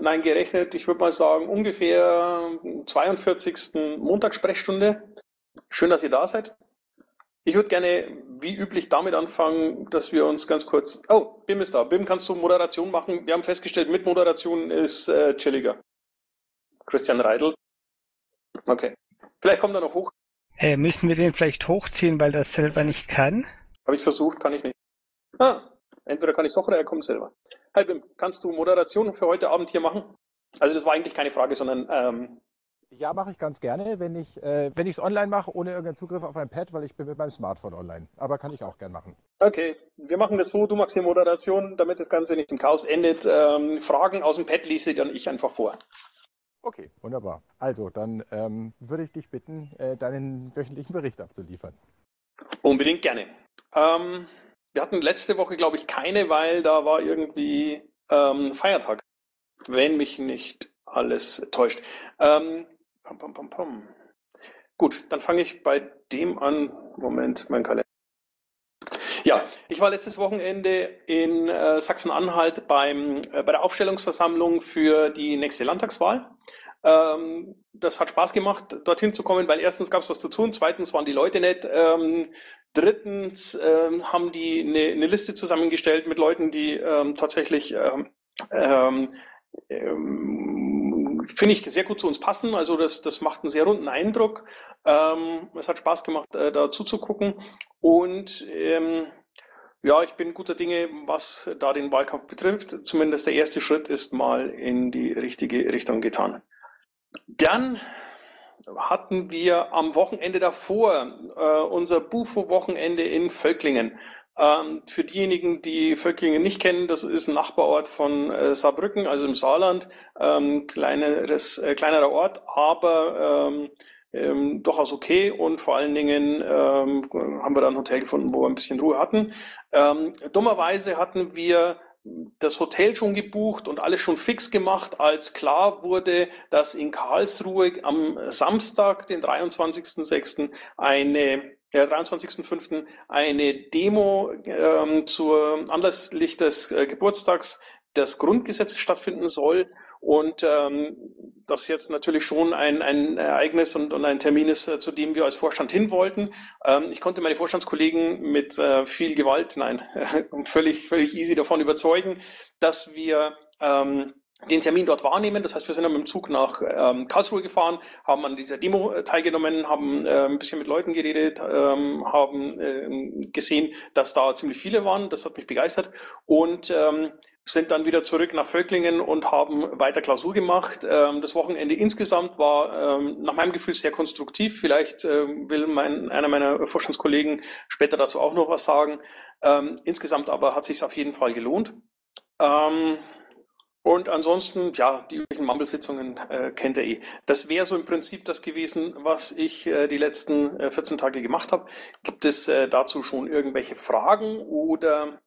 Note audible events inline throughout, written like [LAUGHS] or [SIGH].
nein, gerechnet, ich würde mal sagen, ungefähr 42. Montagssprechstunde. Schön, dass ihr da seid. Ich würde gerne, wie üblich, damit anfangen, dass wir uns ganz kurz. Oh, Bim ist da. Bim, kannst du Moderation machen? Wir haben festgestellt, mit Moderation ist äh, chilliger. Christian Reidel. Okay. Vielleicht kommt er noch hoch. Äh, müssen wir den vielleicht hochziehen, weil das selber nicht kann? Habe ich versucht, kann ich nicht. Ah, entweder kann ich doch oder er kommt selber. Hi Bim, kannst du Moderation für heute Abend hier machen? Also das war eigentlich keine Frage, sondern ähm, ja, mache ich ganz gerne, wenn ich äh, wenn ich es online mache, ohne irgendeinen Zugriff auf ein Pad, weil ich bin mit meinem Smartphone online. Aber kann ich auch gern machen. Okay, wir machen das so, du machst die Moderation, damit das Ganze nicht im Chaos endet. Ähm, Fragen aus dem Pad lese dann ich einfach vor. Okay, wunderbar. Also, dann ähm, würde ich dich bitten, äh, deinen wöchentlichen Bericht abzuliefern. Unbedingt gerne. Ähm, wir hatten letzte Woche, glaube ich, keine, weil da war irgendwie ähm, Feiertag. Wenn mich nicht alles täuscht. Ähm, pam, pam, pam, pam. Gut, dann fange ich bei dem an. Moment, mein Kalender. Ja, ich war letztes Wochenende in äh, Sachsen-Anhalt äh, bei der Aufstellungsversammlung für die nächste Landtagswahl. Ähm, das hat Spaß gemacht, dorthin zu kommen, weil erstens gab es was zu tun, zweitens waren die Leute nett, ähm, drittens ähm, haben die eine, eine, Liste zusammengestellt mit Leuten, die ähm, tatsächlich ähm, ähm, finde ich sehr gut zu uns passen. Also das, das macht einen sehr runden Eindruck. es hat Spaß gemacht, äh, da zuzugucken. Und ja, ich bin guter Dinge, was da den Wahlkampf betrifft. Zumindest der erste Schritt ist mal in die richtige Richtung getan. Dann hatten wir am Wochenende davor äh, unser Bufo-Wochenende in Völklingen. Ähm, für diejenigen, die Völklingen nicht kennen, das ist ein Nachbarort von äh, Saarbrücken, also im Saarland, ähm, kleineres, äh, kleinerer Ort, aber ähm, ähm, durchaus okay und vor allen Dingen ähm, haben wir da ein Hotel gefunden, wo wir ein bisschen Ruhe hatten. Ähm, dummerweise hatten wir das Hotel schon gebucht und alles schon fix gemacht, als klar wurde, dass in Karlsruhe am Samstag, den 23.06., eine der 23.05. eine Demo ähm, zur anlässlich des äh, Geburtstags des Grundgesetzes stattfinden soll und ähm, das jetzt natürlich schon ein, ein Ereignis und, und ein Termin ist, äh, zu dem wir als Vorstand hin wollten. Ähm, ich konnte meine Vorstandskollegen mit äh, viel Gewalt, nein, [LAUGHS] völlig, völlig easy davon überzeugen, dass wir ähm, den Termin dort wahrnehmen. Das heißt, wir sind dann mit dem Zug nach ähm, Karlsruhe gefahren, haben an dieser Demo äh, teilgenommen, haben äh, ein bisschen mit Leuten geredet, ähm, haben äh, gesehen, dass da ziemlich viele waren. Das hat mich begeistert. Und ähm, sind dann wieder zurück nach Völklingen und haben weiter Klausur gemacht. Ähm, das Wochenende insgesamt war ähm, nach meinem Gefühl sehr konstruktiv. Vielleicht ähm, will mein, einer meiner Forschungskollegen später dazu auch noch was sagen. insgesamt aber hat sich auf jeden Fall gelohnt. und ansonsten, ja, die üblichen Mumble-Sitzungen äh, kennt ihr eh. Das wäre so im Prinzip das gewesen, was ich äh, die letzten äh, 14 Tage gemacht habe. Gibt es äh, dazu schon irgendwelche Fragen oder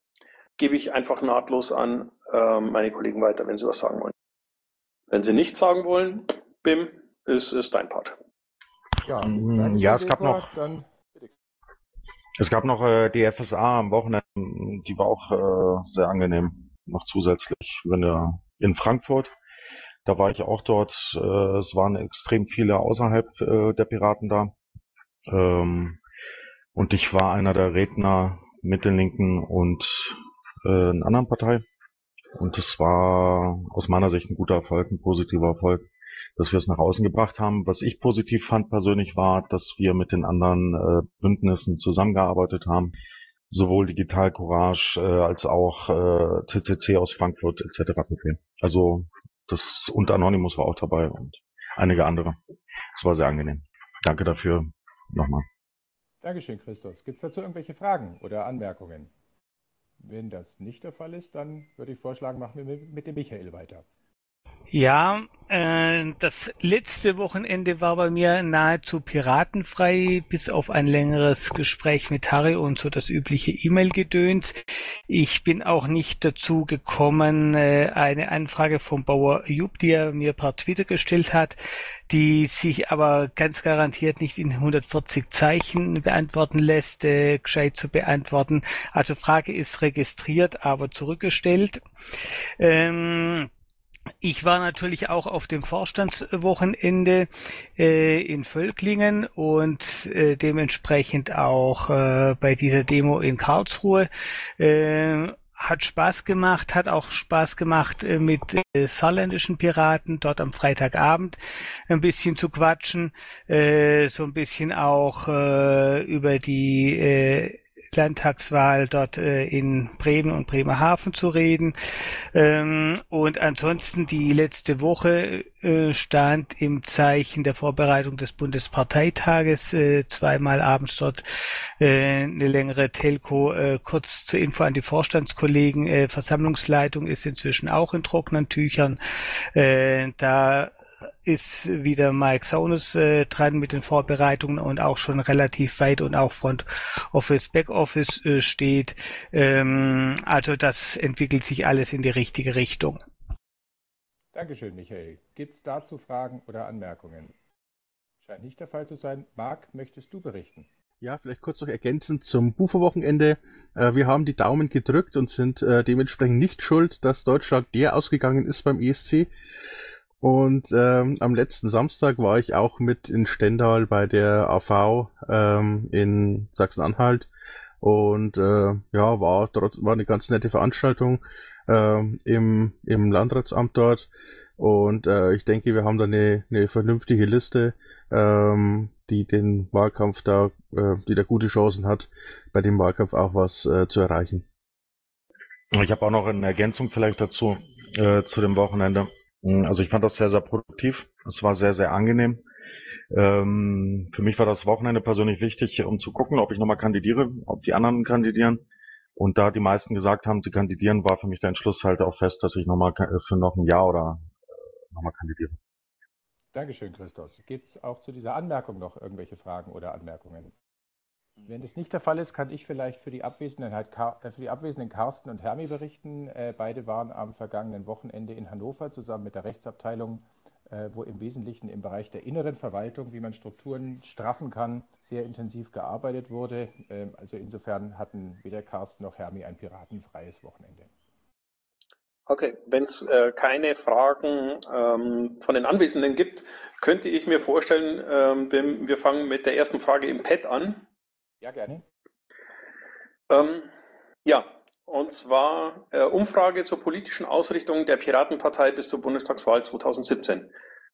gebe ich einfach nahtlos an äh, meine Kollegen weiter, wenn sie was sagen wollen. Wenn sie nichts sagen wollen, Bim, ist, ist dein Part. Ja, mm, ja es gab noch. Dann, es gab noch äh, die FSA am Wochenende, die war auch äh, sehr angenehm. Noch zusätzlich, wenn wir in Frankfurt. Da war ich auch dort. Äh, es waren extrem viele außerhalb äh, der Piraten da. Ähm, und ich war einer der Redner mit den Linken und äh, einer anderen Partei. Und das war aus meiner Sicht ein guter Erfolg, ein positiver Erfolg, dass wir es nach außen gebracht haben. Was ich positiv fand persönlich war, dass wir mit den anderen äh, Bündnissen zusammengearbeitet haben, sowohl Digital Courage äh, als auch äh, CCC aus Frankfurt etc. Also das und Anonymous war auch dabei und einige andere. Es war sehr angenehm. Danke dafür nochmal. Dankeschön, Christus. Gibt es dazu irgendwelche Fragen oder Anmerkungen? Wenn das nicht der Fall ist, dann würde ich vorschlagen, machen wir mit dem Michael weiter. Ja, äh, das letzte Wochenende war bei mir nahezu piratenfrei, bis auf ein längeres Gespräch mit Harry und so das übliche E-Mail-Gedöns. Ich bin auch nicht dazu gekommen, äh, eine Anfrage vom Bauer Jupp, die er mir per Twitter gestellt hat, die sich aber ganz garantiert nicht in 140 Zeichen beantworten lässt, äh, gescheit zu beantworten. Also Frage ist registriert, aber zurückgestellt. Ähm, ich war natürlich auch auf dem Vorstandswochenende äh, in Völklingen und äh, dementsprechend auch äh, bei dieser Demo in Karlsruhe. Äh, hat Spaß gemacht, hat auch Spaß gemacht äh, mit äh, saarländischen Piraten dort am Freitagabend ein bisschen zu quatschen, äh, so ein bisschen auch äh, über die äh, Landtagswahl dort äh, in Bremen und Bremerhaven zu reden. Ähm, und ansonsten die letzte Woche äh, stand im Zeichen der Vorbereitung des Bundesparteitages äh, zweimal abends dort äh, eine längere Telco. Äh, kurz zur Info an die Vorstandskollegen. Äh, Versammlungsleitung ist inzwischen auch in trockenen Tüchern. Da ist wieder Mike Saunus äh, dran mit den Vorbereitungen und auch schon relativ weit und auch Front Office, Back Office äh, steht. Ähm, also das entwickelt sich alles in die richtige Richtung. Dankeschön, Michael. Gibt es dazu Fragen oder Anmerkungen? Scheint nicht der Fall zu sein. Marc, möchtest du berichten? Ja, vielleicht kurz noch ergänzend zum Buferwochenende. Äh, wir haben die Daumen gedrückt und sind äh, dementsprechend nicht schuld, dass Deutschland der ausgegangen ist beim ESC. Und ähm, am letzten Samstag war ich auch mit in Stendal bei der AV ähm, in Sachsen-Anhalt und äh, ja, war trotz, war eine ganz nette Veranstaltung äh, im, im Landratsamt dort. Und äh, ich denke, wir haben da eine, eine vernünftige Liste, ähm, die den Wahlkampf da, äh, die da gute Chancen hat, bei dem Wahlkampf auch was äh, zu erreichen. Ich habe auch noch eine Ergänzung vielleicht dazu äh, zu dem Wochenende. Hm, also ich fand das sehr, sehr produktiv. Es war sehr, sehr angenehm. Ähm, für mich war das Wochenende persönlich wichtig, um zu gucken, ob ich nochmal kandidiere, ob die anderen kandidieren. Und da die meisten gesagt haben, sie kandidieren, war für mich der Entschluss halt auch fest, dass ich nochmal für noch ein Jahr oder äh, nochmal kandidiere. Dankeschön, Christos. Gibt es auch zu dieser Anmerkung noch irgendwelche Fragen oder Anmerkungen? Wenn das nicht der Fall ist, kann ich vielleicht für die abwesenden, halt, äh, für die abwesenden Carsten und Hermi berichten. Äh, beide waren am vergangenen Wochenende in Hannover zusammen mit der Rechtsabteilung, äh, wo im Wesentlichen im Bereich der inneren Verwaltung, wie man Strukturen straffen kann, sehr intensiv gearbeitet wurde. Ähm, also insofern hatten weder Carsten noch Hermi ein piratenfreies Wochenende. Okay, wenn es äh, keine Fragen ähm, von den Anwesenden gibt, könnte ich mir vorstellen, ähm, wir fangen mit der ersten Frage im Pad an. Ja, gerne. Ähm, ja, und zwar äh, Umfrage zur politischen Ausrichtung der Piratenpartei bis zur Bundestagswahl 2017.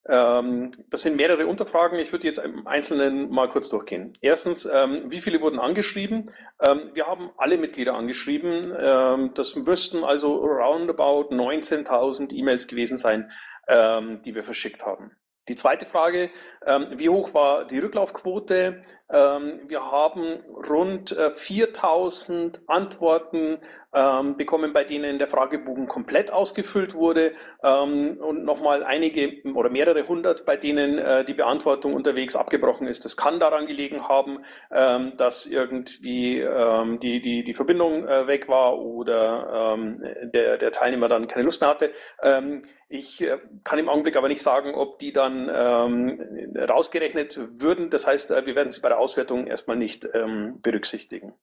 Ähm, das sind mehrere Unterfragen. Ich würde jetzt im Einzelnen mal kurz durchgehen. Erstens, ähm, wie viele wurden angeschrieben? Ähm, wir haben alle Mitglieder angeschrieben. Ähm, das müssten also roundabout 19.000 E-Mails gewesen sein, ähm, die wir verschickt haben. Die zweite Frage, ähm, wie hoch war die Rücklaufquote? Ähm, wir haben rund 4000 äh, Antworten ähm, bekommen, bei denen der Fragebogen komplett ausgefüllt wurde und nochmal einige oder mehrere hundert, bei denen äh, die Beantwortung unterwegs abgebrochen ist. Das kann daran gelegen haben, dass irgendwie die, die, die Verbindung äh, weg war oder der, der Teilnehmer dann keine Lust mehr hatte. Ich äh, kann im Augenblick aber nicht sagen, ob die dann ähm, rausgerechnet würden. Das heißt, äh, wir werden sie bei der Auswertung erstmal nicht ähm, berücksichtigen.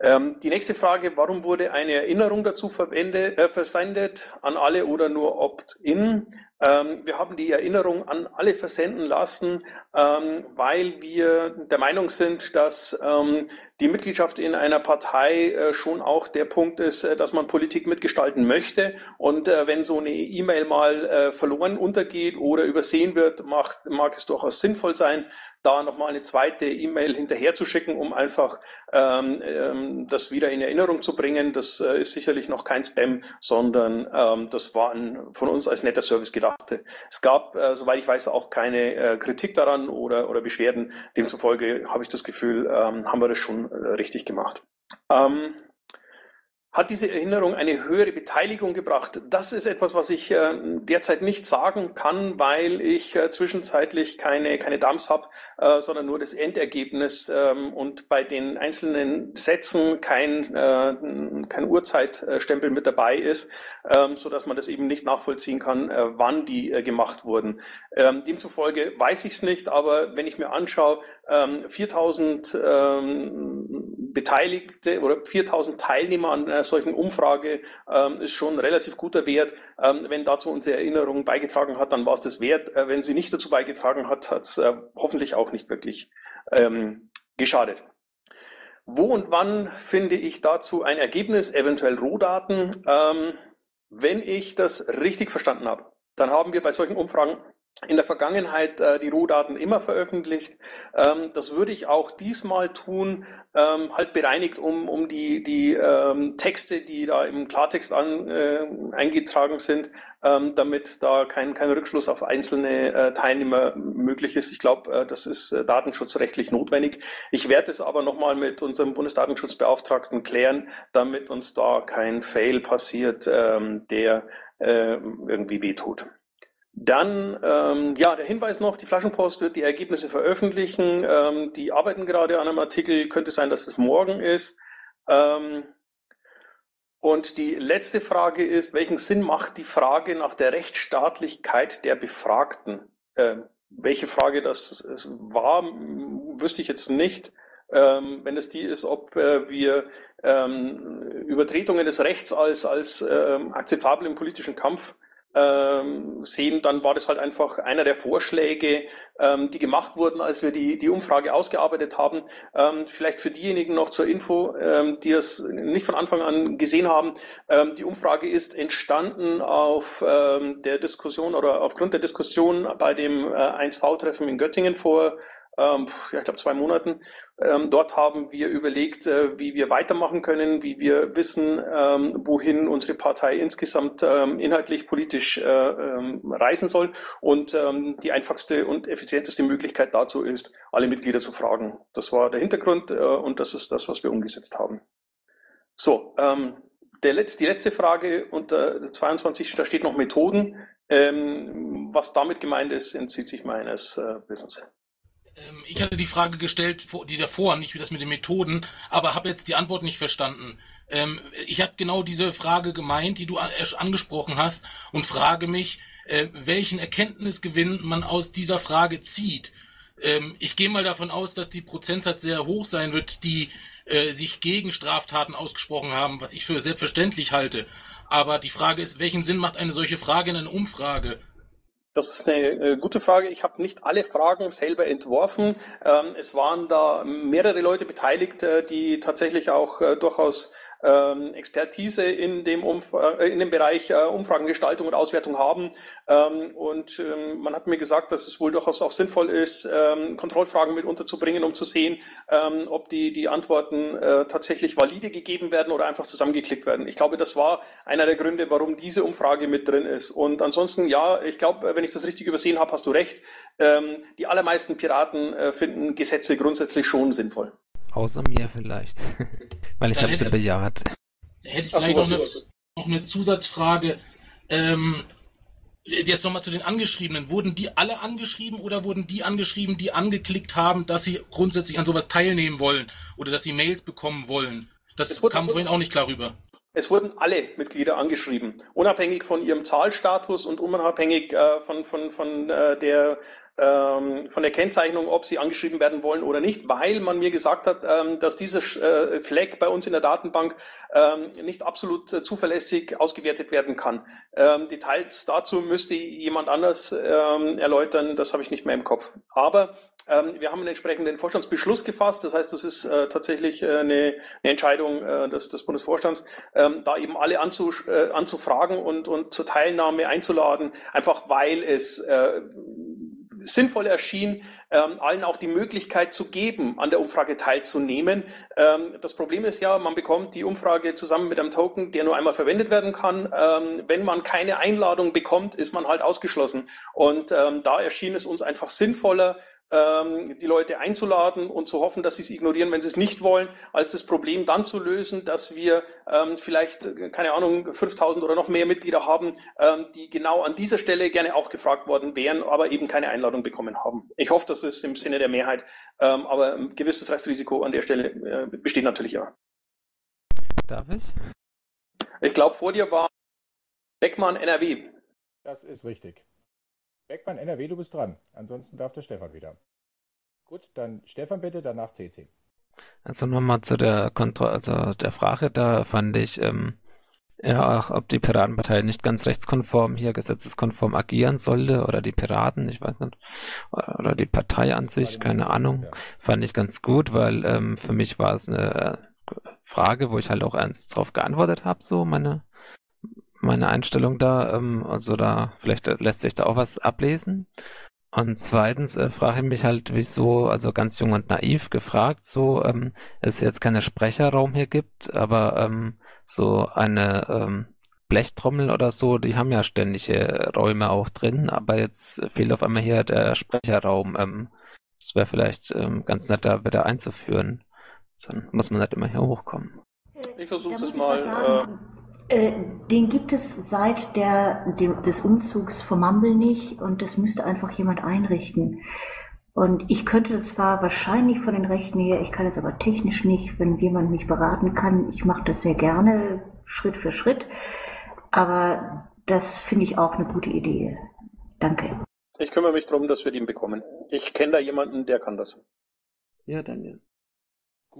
Ähm, die nächste Frage, warum wurde eine Erinnerung dazu äh, versendet an alle oder nur Opt-in? Ähm, wir haben die Erinnerung an alle versenden lassen, ähm, weil wir der Meinung sind, dass ähm, die Mitgliedschaft in einer Partei äh, schon auch der Punkt ist, äh, dass man Politik mitgestalten möchte. Und äh, wenn so eine E-Mail mal verloren untergeht oder übersehen wird, macht, mag es durchaus sinnvoll sein, da nochmal eine zweite E-Mail hinterherzuschicken, um einfach ähm, ähm, das wieder in Erinnerung zu bringen. Das ist sicherlich noch kein Spam, sondern ähm, das war ein, von uns als netter Service gedacht. Es gab, soweit ich weiß, auch keine Kritik daran oder, oder Beschwerden. Demzufolge habe ich das Gefühl, ähm, haben wir das schon richtig gemacht. Ähm, hat diese Erinnerung eine höhere Beteiligung gebracht? Das ist etwas, was ich äh, derzeit nicht sagen kann, weil ich äh, zwischenzeitlich keine, keine Dumps habe, äh, sondern nur das Endergebnis ähm, und bei den einzelnen Sätzen kein, äh, kein Uhrzeitstempel mit dabei ist, ähm, so dass man das eben nicht nachvollziehen kann, äh, wann die äh, gemacht wurden. Ähm, demzufolge weiß ich es nicht, aber wenn ich mir anschaue, 4000 ähm, Beteiligte oder 4000 Teilnehmer an einer solchen Umfrage ähm, ist schon ein relativ guter Wert. Ähm, wenn dazu unsere Erinnerung beigetragen hat, dann war es das wert. Äh, wenn sie nicht dazu beigetragen hat, hat es äh, hoffentlich auch nicht wirklich ähm, geschadet. Wo und wann finde ich dazu ein Ergebnis, eventuell Rohdaten? Ähm, wenn ich das richtig verstanden habe, dann haben wir bei solchen Umfragen in der Vergangenheit äh, die Rohdaten immer veröffentlicht. Ähm, das würde ich auch diesmal tun, ähm, halt bereinigt um, um die, die ähm, Texte, die da im Klartext an, äh, eingetragen sind, ähm, damit da kein, kein Rückschluss auf einzelne äh, Teilnehmer möglich ist. Ich glaube, äh, das ist äh, datenschutzrechtlich notwendig. Ich werde es aber nochmal mit unserem Bundesdatenschutzbeauftragten klären, damit uns da kein Fail passiert, ähm, der äh, irgendwie wehtut. Dann, ähm, ja, der Hinweis noch, die Flaschenpost wird die Ergebnisse veröffentlichen. Ähm, die arbeiten gerade an einem Artikel, könnte sein, dass es morgen ist. Ähm, und die letzte Frage ist, welchen Sinn macht die Frage nach der Rechtsstaatlichkeit der Befragten? Ähm, welche Frage das war, wüsste ich jetzt nicht. Ähm, wenn es die ist, ob äh, wir ähm, Übertretungen des Rechts als, als ähm, akzeptabel im politischen Kampf ähm, sehen, dann war das halt einfach einer der Vorschläge, ähm, die gemacht wurden, als wir die, die Umfrage ausgearbeitet haben. Ähm, vielleicht für diejenigen noch zur Info, ähm, die das nicht von Anfang an gesehen haben. Ähm, die Umfrage ist entstanden auf ähm, der Diskussion oder aufgrund der Diskussion bei dem äh, 1V-Treffen in Göttingen vor ähm, ja, ich glaube, zwei Monaten. Ähm, dort haben wir überlegt, äh, wie wir weitermachen können, wie wir wissen, ähm, wohin unsere Partei insgesamt ähm, inhaltlich, politisch äh, ähm, reisen soll. Und ähm, die einfachste und effizienteste Möglichkeit dazu ist, alle Mitglieder zu fragen. Das war der Hintergrund äh, und das ist das, was wir umgesetzt haben. So, der Letz-, die letzte Frage unter 22, da steht noch Methoden. was damit gemeint ist, entzieht sich meines äh, Wissens. Ähm, ich hatte die Frage gestellt, die davor, nicht wie das mit den Methoden, aber habe jetzt die Antwort nicht verstanden. Ähm, ich habe genau diese Frage gemeint, die du angesprochen hast, und frage mich, äh, welchen Erkenntnisgewinn man aus dieser Frage zieht. Ähm, ich gehe mal davon aus, dass die Prozentsatz sehr hoch sein wird, die äh, sich gegen Straftaten ausgesprochen haben, was ich für selbstverständlich halte. Aber die Frage ist, welchen Sinn macht eine solche Frage in einer Umfrage? Das ist eine äh, gute Frage. Ich habe nicht alle Fragen selber entworfen. Ähm, es waren da mehrere Leute beteiligt, äh, die tatsächlich auch äh, durchaus ähm, Expertise in dem, Umf äh, in dem Bereich äh, Umfragengestaltung und Auswertung haben. Ähm, und ähm, man hat mir gesagt, dass es wohl durchaus auch sinnvoll ist, ähm, Kontrollfragen mit unterzubringen, um zu sehen, ähm, ob die, die Antworten äh, tatsächlich valide gegeben werden oder einfach zusammengeklickt werden. Ich glaube, das war einer der Gründe, warum diese Umfrage mit drin ist. Und ansonsten, ja, ich glaube, wenn ich das richtig übersehen habe, hast du recht. Ähm, die allermeisten Piraten äh, finden Gesetze grundsätzlich schon sinnvoll. Außer mir vielleicht. [LAUGHS] Weil ich habe sie bejaht. Hätte ich gleich noch eine, noch eine Zusatzfrage. Ähm, jetzt nochmal zu den Angeschriebenen. Wurden die alle angeschrieben oder wurden die angeschrieben, die angeklickt haben, dass sie grundsätzlich an sowas teilnehmen wollen oder dass sie Mails bekommen wollen? Das wurde, kam vorhin auch nicht klar rüber. Es wurden alle Mitglieder angeschrieben, unabhängig von ihrem Zahlstatus und unabhängig äh, von, von, von äh, der ähm, von der Kennzeichnung, ob sie angeschrieben werden wollen oder nicht, weil man mir gesagt hat, ähm, dass dieser äh, Flag bei uns in der Datenbank ähm, nicht absolut äh, zuverlässig ausgewertet werden kann. Ähm, Details dazu müsste jemand anders ähm, erläutern, das habe ich nicht mehr im Kopf. Aber ähm, wir haben einen entsprechenden Vorstandsbeschluss gefasst, das heißt, das ist äh, tatsächlich äh, eine, eine, Entscheidung äh, des, des, Bundesvorstands, da eben alle anzu, anzufragen und, und zur Teilnahme einzuladen, einfach weil es sinnvoll erschien, ähm, allen auch die Möglichkeit zu geben, an der Umfrage teilzunehmen. Ähm, das Problem ist ja, man bekommt die Umfrage zusammen mit einem Token, der nur einmal verwendet werden kann. Ähm, wenn man keine Einladung bekommt, ist man halt ausgeschlossen. Und ähm, da erschien es uns einfach sinnvoller, die Leute einzuladen und zu hoffen, dass sie es ignorieren, wenn sie es nicht wollen, als das Problem dann zu lösen, dass wir ähm, vielleicht, keine Ahnung, 5000 oder noch mehr Mitglieder haben, ähm, die genau an dieser Stelle gerne auch gefragt worden wären, aber eben keine Einladung bekommen haben. Ich hoffe, das ist im Sinne der Mehrheit, ähm, aber ein gewisses Restrisiko an der Stelle äh, besteht natürlich ja. Darf ich? Ich glaube, vor dir war Beckmann NRW. Das ist richtig. Beckmann NRW, du bist dran. Ansonsten darf der Stefan wieder. Gut, dann Stefan bitte, danach CC. Also nochmal zu der Kontrolle, also der Frage, da fand ich, ähm, ja, auch ob die Piratenpartei nicht ganz rechtskonform hier gesetzeskonform agieren sollte oder die Piraten, ich weiß nicht, oder die Partei an sich, keine Ahnung, fand ich ganz gut, weil ähm, für mich war es eine Frage, wo ich halt auch ernst drauf geantwortet habe, so meine meine Einstellung da. Ähm, also da, vielleicht lässt sich da auch was ablesen. Und zweitens äh, frage ich mich halt, wieso, also ganz jung und naiv gefragt, so, ähm, es jetzt keinen Sprecherraum hier gibt, aber ähm, so eine ähm, Blechtrommel oder so, die haben ja ständige Räume auch drin, aber jetzt fehlt auf einmal hier der Sprecherraum. Ähm, das wäre vielleicht ähm, ganz nett, da wieder einzuführen. Dann muss man nicht immer hier hochkommen. Ich versuche das mal. Äh, den gibt es seit der, dem, des Umzugs vom Mumble nicht und das müsste einfach jemand einrichten. Und ich könnte das zwar wahrscheinlich von den Rechten her, ich kann es aber technisch nicht, wenn jemand mich beraten kann. Ich mache das sehr gerne, Schritt für Schritt. Aber das finde ich auch eine gute Idee. Danke. Ich kümmere mich darum, dass wir den bekommen. Ich kenne da jemanden, der kann das. Ja, danke.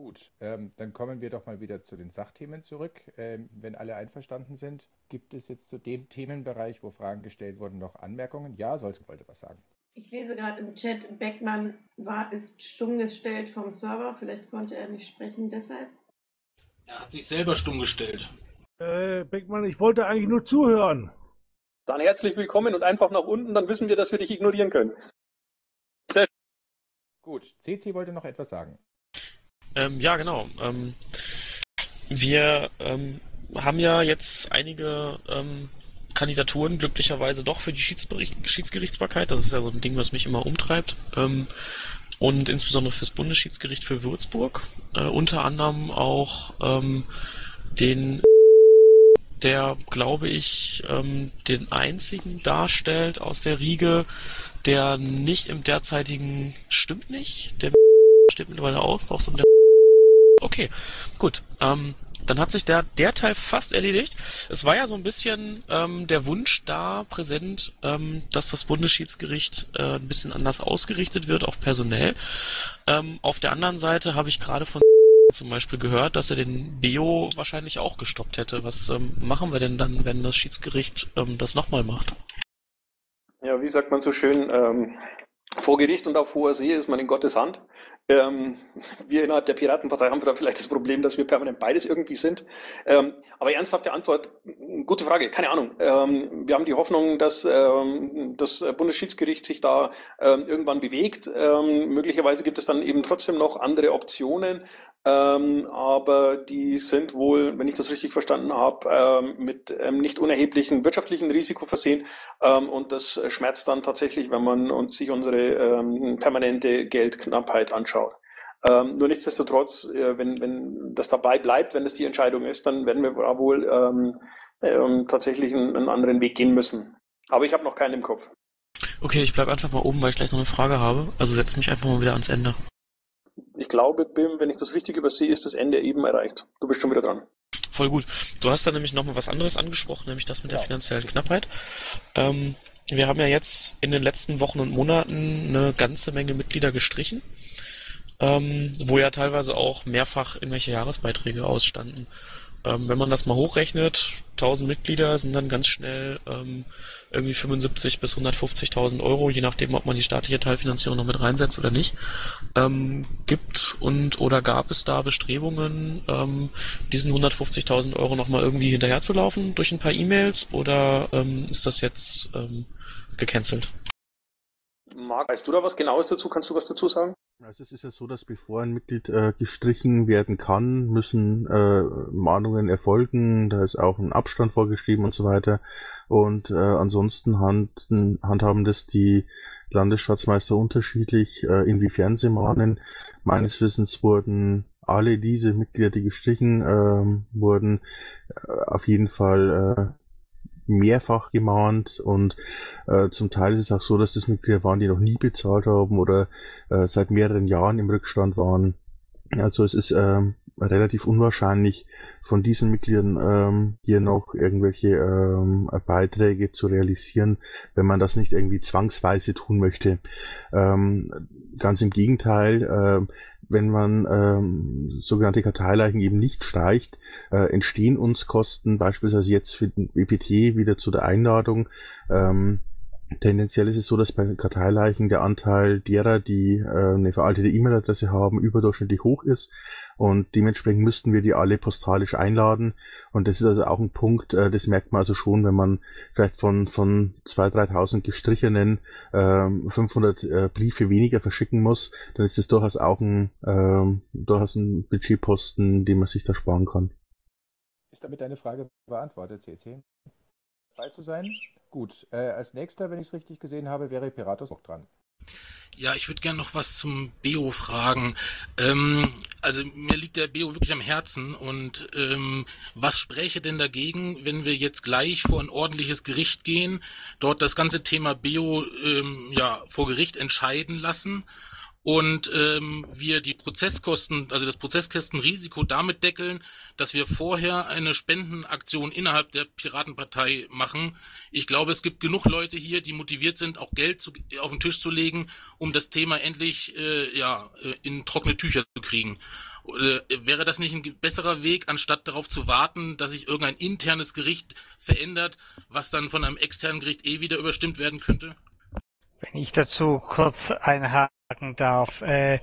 Gut, ähm, dann kommen wir doch mal wieder zu den Sachthemen zurück. Ähm, wenn alle einverstanden sind, gibt es jetzt zu dem Themenbereich, wo Fragen gestellt wurden, noch Anmerkungen? Ja, Solz wollte was sagen. Ich lese gerade im Chat, Beckmann war, ist stumm gestellt vom Server. Vielleicht konnte er nicht sprechen deshalb. Er hat sich selber stumm gestellt. Äh, Beckmann, ich wollte eigentlich nur zuhören. Dann herzlich willkommen und einfach nach unten, dann wissen wir, dass wir dich ignorieren können. Sehr Gut, CC wollte noch etwas sagen. Ähm, ja, genau. Ähm, wir ähm, haben ja jetzt einige ähm, Kandidaturen glücklicherweise doch für die Schiedsgerichtsbarkeit. Das ist ja so ein Ding, was mich immer umtreibt. Ähm, und insbesondere fürs Bundesschiedsgericht für Würzburg. Äh, unter anderem auch ähm, den, der, glaube ich, den einzigen darstellt aus der Riege, der nicht im derzeitigen, stimmt nicht, der steht mittlerweile aus, auch so der Okay, gut. Ähm, dann hat sich der, der Teil fast erledigt. Es war ja so ein bisschen ähm, der Wunsch da präsent, ähm, dass das Bundesschiedsgericht äh, ein bisschen anders ausgerichtet wird, auch personell. Ähm, auf der anderen Seite habe ich gerade von [LAUGHS] zum Beispiel gehört, dass er den Beo wahrscheinlich auch gestoppt hätte. Was ähm, machen wir denn dann, wenn das Schiedsgericht ähm, das nochmal macht? Ja, wie sagt man so schön, ähm, vor Gericht und auf hoher See ist man in Gottes Hand. Ähm, wir innerhalb der Piratenpartei haben da vielleicht das Problem, dass wir permanent beides irgendwie sind. Ähm, aber ernsthafte Antwort, gute Frage, keine Ahnung. Ähm, wir haben die Hoffnung, dass ähm, das Bundesschiedsgericht sich da ähm, irgendwann bewegt. Ähm, möglicherweise gibt es dann eben trotzdem noch andere Optionen, aber die sind wohl, wenn ich das richtig verstanden habe, mit nicht unerheblichen wirtschaftlichen Risiko versehen. und das schmerzt dann tatsächlich, wenn man sich unsere permanente Geldknappheit anschaut. Ähm, nur nichtsdestotrotz, äh, wenn, wenn das dabei bleibt, wenn es die Entscheidung ist, dann werden wir wohl ähm, ähm, tatsächlich einen, einen, anderen Weg gehen müssen. Aber ich habe noch keinen im Kopf. Okay, ich bleibe einfach mal oben, weil ich gleich noch eine Frage habe. Also setz mich einfach mal wieder ans Ende. Ich glaube, Bim, wenn ich das richtig übersehe, ist das Ende eben erreicht. Du bist schon wieder dran. Voll gut. Du hast da nämlich nochmal was anderes angesprochen, nämlich das mit ja. der finanziellen Knappheit. Ähm, wir haben ja jetzt in den letzten Wochen und Monaten eine ganze Menge Mitglieder gestrichen ähm, wo ja teilweise auch mehrfach irgendwelche Jahresbeiträge ausstanden. Ähm, wenn man das mal hochrechnet, 1000 Mitglieder sind dann ganz schnell ähm, irgendwie 75 bis 150.000 Euro, je nachdem, ob man die staatliche Teilfinanzierung noch mit reinsetzt oder nicht. Ähm, gibt und oder gab es da Bestrebungen, ähm, diesen 150.000 Euro nochmal irgendwie hinterherzulaufen durch ein paar E-Mails oder ähm, ist das jetzt ähm, gecancelt? Marc, weißt du da was Genaues dazu? Kannst du was dazu sagen? Also es ist ja so, dass bevor ein Mitglied äh, gestrichen werden kann, müssen äh, Mahnungen erfolgen, da ist auch ein Abstand vorgeschrieben und so weiter. Und äh, ansonsten hand, handhaben das die Landesschatzmeister unterschiedlich, äh, inwiefern sie mahnen. Meines Wissens wurden alle diese Mitglieder, die gestrichen ähm, wurden, äh, auf jeden Fall äh, mehrfach gemahnt und äh, zum Teil ist es auch so, dass das Mitglieder waren, die noch nie bezahlt haben oder äh, seit mehreren Jahren im Rückstand waren. Also es ist ähm, relativ unwahrscheinlich, von diesen Mitgliedern ähm, hier noch irgendwelche ähm, Beiträge zu realisieren, wenn man das nicht irgendwie zwangsweise tun möchte. Ähm, ganz im Gegenteil, äh, wenn man ähm, sogenannte Karteileichen eben nicht streicht, äh, entstehen uns Kosten, beispielsweise jetzt für den BPT wieder zu der Einladung. Ähm, Tendenziell ist es so, dass bei Karteileichen der Anteil derer, die äh, eine veraltete E-Mail-Adresse haben, überdurchschnittlich hoch ist und dementsprechend müssten wir die alle postalisch einladen und das ist also auch ein Punkt, äh, das merkt man also schon, wenn man vielleicht von von 2.000, 3.000 gestrichenen äh, 500 äh, Briefe weniger verschicken muss, dann ist das durchaus auch ein äh, durchaus ein Budgetposten, den man sich da sparen kann. Ist damit deine Frage beantwortet, CC? Frei zu sein? Gut, äh, als nächster, wenn ich es richtig gesehen habe, wäre Piratus auch dran. Ja, ich würde gerne noch was zum Beo fragen. Ähm, also mir liegt der Beo wirklich am Herzen und ähm, was spräche denn dagegen, wenn wir jetzt gleich vor ein ordentliches Gericht gehen, dort das ganze Thema Beo ähm, ja vor Gericht entscheiden lassen und ähm, wir die Prozesskosten, also das Prozesskostenrisiko damit deckeln, dass wir vorher eine Spendenaktion innerhalb der Piratenpartei machen. Ich glaube, es gibt genug Leute hier, die motiviert sind, auch Geld zu, auf den Tisch zu legen, um das Thema endlich äh, ja, äh, in trockene Tücher zu kriegen. Äh, wäre das nicht ein besserer Weg, anstatt darauf zu warten, dass sich irgendein internes Gericht verändert, was dann von einem externen Gericht eh wieder überstimmt werden könnte? Wenn ich dazu kurz einhaken darf. Äh,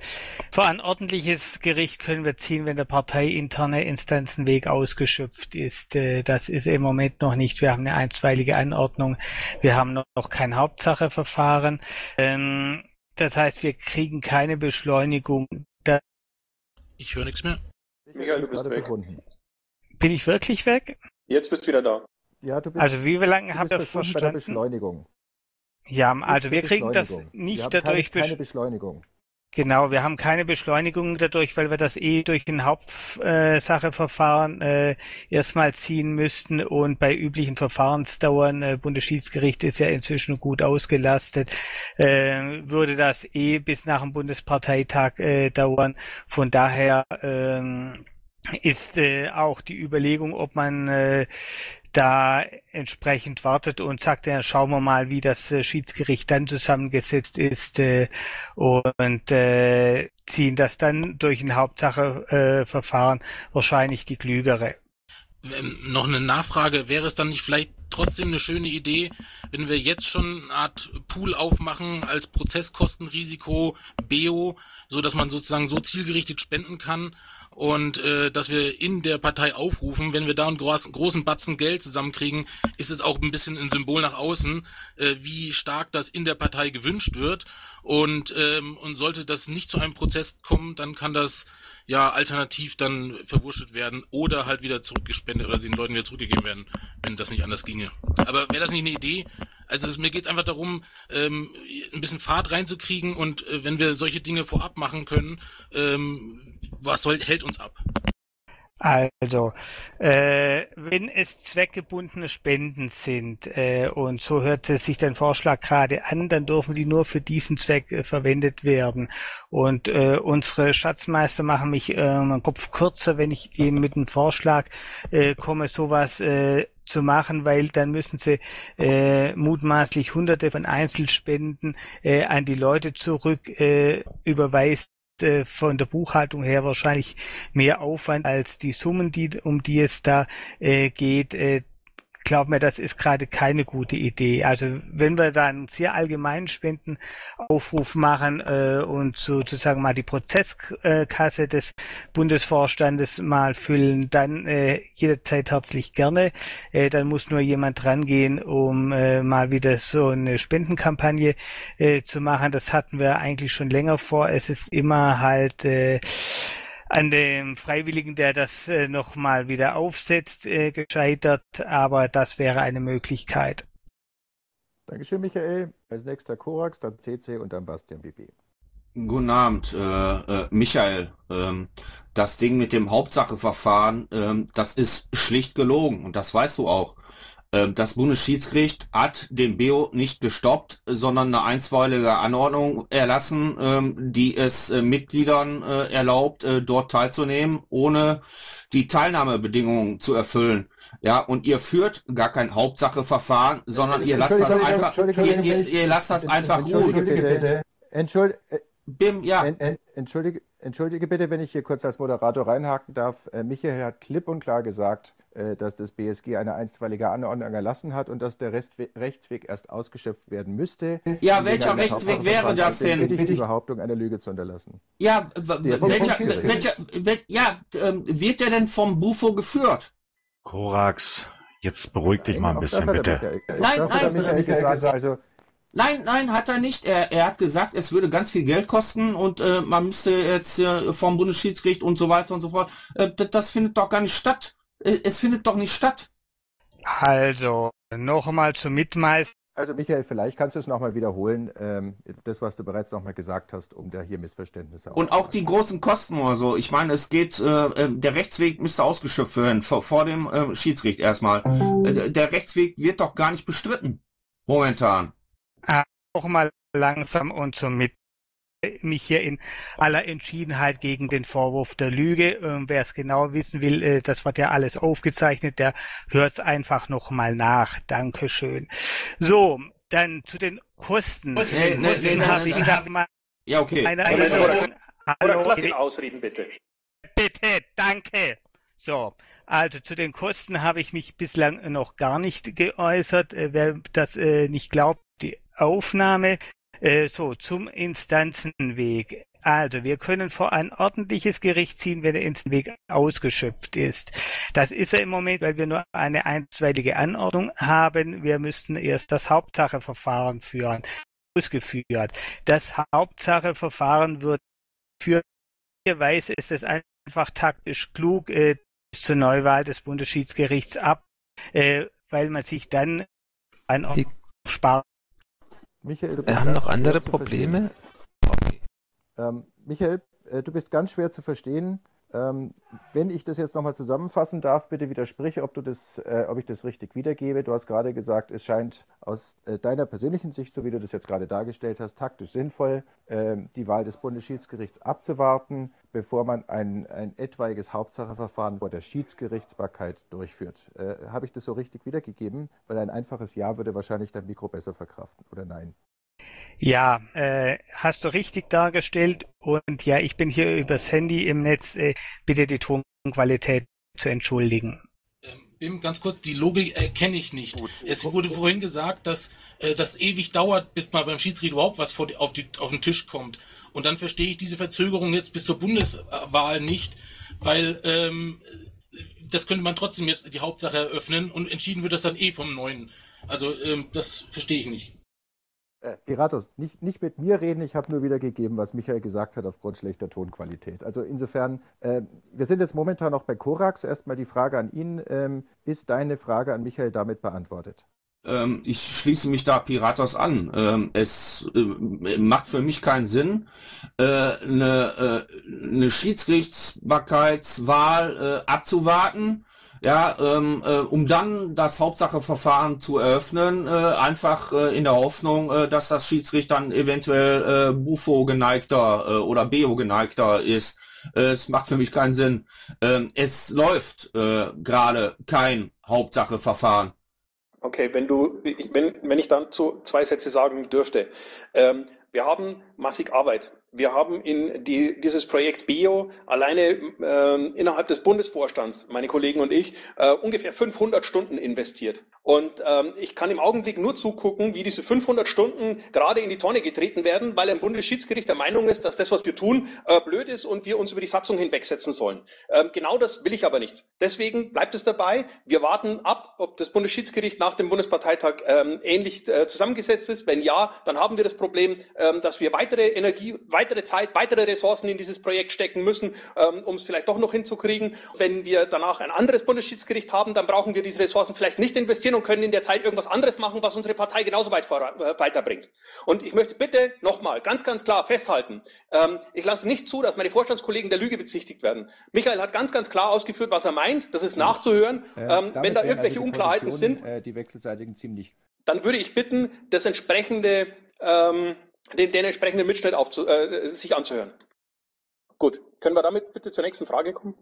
vor ein ordentliches Gericht können wir ziehen, wenn der parteiinterne Instanzenweg ausgeschöpft ist. Äh, das ist im Moment noch nicht. Wir haben eine einstweilige Anordnung. Wir haben noch kein Hauptsacheverfahren. Ähm, das heißt, wir kriegen keine Beschleunigung. Da ich höre nichts mehr. Michael, du bist weg. Bin ich wirklich weg? Jetzt bist du wieder da. Ja, du bist, also wie lange habt ihr verstanden? Bei der Beschleunigung. Ja, also wir kriegen das nicht wir dadurch. Keine, keine Beschleunigung. Genau, wir haben keine Beschleunigung dadurch, weil wir das eh durch ein Hauptsacheverfahren äh, erstmal ziehen müssten und bei üblichen Verfahrensdauern, äh, Bundesschiedsgericht ist ja inzwischen gut ausgelastet, äh, würde das eh bis nach dem Bundesparteitag äh, dauern. Von daher ähm, ist äh, auch die Überlegung, ob man äh, da entsprechend wartet und sagt, ja, schauen wir mal, wie das äh, Schiedsgericht dann zusammengesetzt ist äh, und äh, ziehen das dann durch ein Hauptsacheverfahren wahrscheinlich die klügere. Ähm, noch eine Nachfrage, wäre es dann nicht vielleicht trotzdem eine schöne Idee, wenn wir jetzt schon eine Art Pool aufmachen als Prozesskostenrisiko BEO, so dass man sozusagen so zielgerichtet spenden kann und äh, dass wir in der Partei aufrufen, wenn wir da einen großen, großen Batzen Geld zusammenkriegen, ist es auch ein bisschen ein Symbol nach außen, äh, wie stark das in der Partei gewünscht wird. Und, ähm, und sollte das nicht zu einem Prozess kommen, dann kann das ja alternativ dann verwurstet werden oder halt wieder zurückgespendet oder den Leuten wieder zurückgegeben werden, wenn das nicht anders ginge. Aber wäre das nicht eine Idee? Also es, mir geht es einfach darum, ähm, ein bisschen Fahrt reinzukriegen und äh, wenn wir solche Dinge vorab machen können, ähm, was soll, hält uns ab? Also, äh, wenn es zweckgebundene Spenden sind, äh, und so hört sich dein Vorschlag gerade an, dann dürfen die nur für diesen Zweck äh, verwendet werden. Und äh, unsere Schatzmeister machen mich äh, meinen Kopf kürzer, wenn ich ihnen mit einem Vorschlag äh, komme, sowas äh, zu machen, weil dann müssen sie äh, mutmaßlich hunderte von Einzelspenden äh, an die Leute zurück äh, überweisen äh, von der Buchhaltung her wahrscheinlich mehr Aufwand als die Summen, die, um die es da äh, geht. Äh, glaube mir, das ist gerade keine gute Idee. Also wenn wir da einen sehr allgemeinen Spendenaufruf machen äh, und sozusagen mal die Prozesskasse des Bundesvorstandes mal füllen, dann äh, jederzeit herzlich gerne. Äh, dann muss nur jemand rangehen, um äh, mal wieder so eine Spendenkampagne äh, zu machen. Das hatten wir eigentlich schon länger vor. Es ist immer halt äh, an dem Freiwilligen, der das äh, nochmal wieder aufsetzt, äh, gescheitert, aber das wäre eine Möglichkeit. Dankeschön, Michael. Als nächster Korax, dann CC und dann Bastian BB. Guten Abend, äh, äh, Michael. Ähm, das Ding mit dem Hauptsacheverfahren, ähm, das ist schlicht gelogen und das weißt du auch. Ähm, das Bundesschiedsgericht hat den BEO nicht gestoppt, sondern eine einstweilige Anordnung erlassen, ähm, die es äh, Mitgliedern äh, erlaubt, äh, dort teilzunehmen, ohne die Teilnahmebedingungen zu erfüllen. Ja, und ihr führt gar kein Hauptsacheverfahren, sondern ihr lasst das einfach, ihr, ihr, ihr lasst das einfach ruhen. Entschuldige, Bim, ja. Entschuldige, entschuldige bitte, wenn ich hier kurz als Moderator reinhaken darf. Michael hat klipp und klar gesagt, dass das BSG eine einstweilige Anordnung erlassen hat und dass der Restwe Rechtsweg erst ausgeschöpft werden müsste. Ja, welcher Rechtsweg wäre das denn? Bitte ich die Behauptung einer Lüge zu unterlassen. Ja, welcher, welcher, wel, ja, ähm, wird der denn vom Bufo geführt? Korax, jetzt beruhig dich mal ein bisschen, bitte. Nein, nein, gesagt, also Nein, nein, hat er nicht. Er, er hat gesagt, es würde ganz viel Geld kosten und äh, man müsste jetzt äh, vom Bundesschiedsgericht und so weiter und so fort. Äh, das, findet doch gar nicht statt. Äh, es findet doch nicht statt. Also, nochmal zum Mitmeister. Also Michael, vielleicht kannst du es nochmal wiederholen, ähm, das, was du bereits nochmal gesagt hast, um da hier Missverständnisse Und auch die großen Kosten oder so. Ich meine, es geht, äh, äh, der Rechtsweg müsste ausgeschöpft werden, vor, vor dem äh, Schiedsgericht erstmal. Äh, der Rechtsweg wird doch gar nicht bestritten. Momentan. Auch mal langsam und zum Mit mich hier in aller Entschiedenheit gegen den Vorwurf der Lüge. Ähm, Wer es genau wissen will, äh, das wird ja alles aufgezeichnet, der hört es einfach nochmal nach. Dankeschön. So, dann zu den Kosten. Nee, nee, Kosten nee, habe ich da mal ja, okay. eine Erinnerung. Hallo, lass ihn ausreden, bitte. Bitte, danke. So, also zu den Kosten habe ich mich bislang noch gar nicht geäußert. Äh, wer das äh, nicht glaubt, die Aufnahme äh, so, zum Instanzenweg. Also, wir können vor ein ordentliches Gericht ziehen, wenn der Instanzenweg ausgeschöpft ist. Das ist er im Moment, weil wir nur eine einstweilige Anordnung haben. Wir müssten erst das Hauptsacheverfahren führen, ausgeführt. Das Hauptsacheverfahren wird für Weise ist es einfach taktisch klug, zur Neuwahl des Bundesschiedsgerichts ab, äh, weil man sich dann ein Ordnung spart Michael, Wir haben noch andere Probleme. Okay. Ähm, Michael, äh, du bist ganz schwer zu verstehen. Ähm, wenn ich das jetzt nochmal zusammenfassen darf, bitte widerspreche, ob, du das, äh, ob ich das richtig wiedergebe. Du hast gerade gesagt, es scheint aus äh, deiner persönlichen Sicht, so wie du das jetzt gerade dargestellt hast, taktisch sinnvoll, äh, die Wahl des Bundesschiedsgerichts abzuwarten, bevor man ein, ein etwaiges Hauptsacheverfahren vor der Schiedsgerichtsbarkeit durchführt. Äh, Habe ich das so richtig wiedergegeben? Weil ein einfaches Ja würde wahrscheinlich dein Mikro besser verkraften, oder nein? Ja, äh, hast du richtig dargestellt. Und ja, ich bin hier übers Handy im Netz. Äh, bitte die Tonqualität zu entschuldigen. Bim, ganz kurz, die Logik äh, kenne ich nicht. Gut. Es wurde vorhin gesagt, dass äh, das ewig dauert, bis mal beim Schiedsrichter überhaupt was vor die, auf, die, auf den Tisch kommt. Und dann verstehe ich diese Verzögerung jetzt bis zur Bundeswahl nicht, weil ähm, das könnte man trotzdem jetzt die Hauptsache eröffnen und entschieden wird das dann eh vom Neuen. Also ähm, das verstehe ich nicht. Äh, Piratus, nicht, nicht mit mir reden, ich habe nur wiedergegeben, was Michael gesagt hat aufgrund schlechter Tonqualität. Also insofern, äh, wir sind jetzt momentan noch bei Korax. Erstmal die Frage an ihn. Ähm, ist deine Frage an Michael damit beantwortet? Ähm, ich schließe mich da Piratos an. Ähm, es äh, macht für mich keinen Sinn, äh, eine, äh, eine Schiedsgerichtsbarkeitswahl äh, abzuwarten ja, ähm, äh, um dann das Hauptsacheverfahren zu eröffnen, äh, einfach äh, in der Hoffnung, äh, dass das Schiedsgericht dann eventuell äh, Bufo geneigter äh, oder Beo geneigter ist. Es macht für mich keinen Sinn. Ähm, es läuft gerade kein Hauptsacheverfahren. Okay, wenn du, wenn, wenn ich dann zu zwei Sätze sagen dürfte. Ähm, wir haben massig Arbeit wir haben in die, dieses Projekt Bio alleine äh, innerhalb des Bundesvorstands, meine Kollegen und ich, äh, ungefähr 500 Stunden investiert. Und ähm, ich kann im Augenblick nur zugucken, wie diese 500 Stunden gerade in die Tonne getreten werden, weil ein Bundesschiedsgericht der Meinung ist, dass das, was wir tun, äh, blöd ist und wir uns über die Satzung hinwegsetzen sollen. Ähm, genau das will ich aber nicht. Deswegen bleibt es dabei. Wir warten ab, ob das Bundesschiedsgericht nach dem Bundesparteitag ähm, ähnlich äh, zusammengesetzt ist. Wenn ja, dann haben wir das Problem, ähm, dass wir weitere Energie, weitere Zeit, weitere Ressourcen in dieses Projekt stecken müssen, ähm, um es vielleicht doch noch hinzukriegen. Wenn wir danach ein anderes Bundesschiedsgericht haben, dann brauchen wir diese Ressourcen vielleicht nicht investieren und können in der Zeit irgendwas anderes machen, was unsere Partei genauso weit äh, weiterbringt. Und ich möchte bitte nochmal ganz, ganz klar festhalten, ähm, ich lasse nicht zu, dass meine Vorstandskollegen der Lüge bezichtigt werden. Michael hat ganz, ganz klar ausgeführt, was er meint. Das ist nachzuhören. Ähm, wenn da irgendwelche also Unklarheiten sind, äh, die wechselseitigen ziemlich. Dann würde ich bitten, das entsprechende, ähm, den, den entsprechenden Mitschnitt aufzu, äh, sich anzuhören. Gut, können wir damit bitte zur nächsten Frage kommen?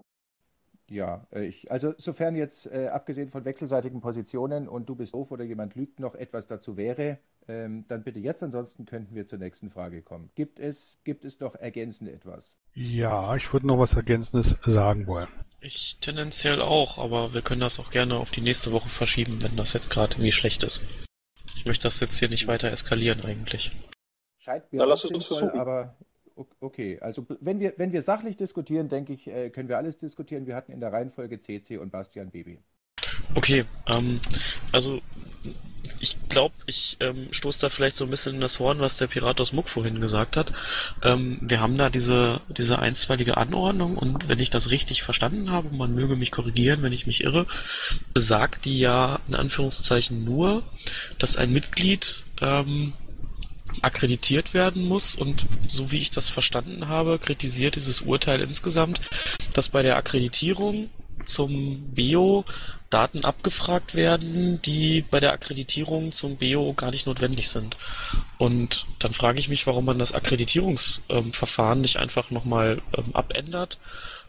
Ja, äh, ich, also sofern jetzt äh, abgesehen von wechselseitigen Positionen und du bist doof oder jemand lügt noch etwas dazu wäre, ähm, dann bitte jetzt, ansonsten könnten wir zur nächsten Frage kommen. Gibt es, gibt es noch ergänzend etwas? Ja, ich würde noch was Ergänzendes sagen wollen. Ich tendenziell auch, aber wir können das auch gerne auf die nächste Woche verschieben, wenn das jetzt gerade irgendwie schlecht ist. Ich möchte das jetzt hier nicht weiter eskalieren eigentlich. Scheint mir lass uns versuchen. aber okay. Also wenn wir, wenn wir sachlich diskutieren, denke ich, äh, können wir alles diskutieren. Wir hatten in der Reihenfolge CC und Bastian Baby. Okay, ähm, also ich glaube, ich ähm, stoße da vielleicht so ein bisschen in das Horn, was der Pirat aus Muck vorhin gesagt hat. Ähm, wir haben da diese, diese einstweilige Anordnung und wenn ich das richtig verstanden habe, man möge mich korrigieren, wenn ich mich irre, besagt die ja in Anführungszeichen nur, dass ein Mitglied ähm, akkreditiert werden muss und so wie ich das verstanden habe, kritisiert dieses Urteil insgesamt, dass bei der Akkreditierung zum Bio Daten abgefragt werden, die bei der Akkreditierung zum Bio gar nicht notwendig sind. Und dann frage ich mich, warum man das Akkreditierungsverfahren nicht einfach nochmal ähm, abändert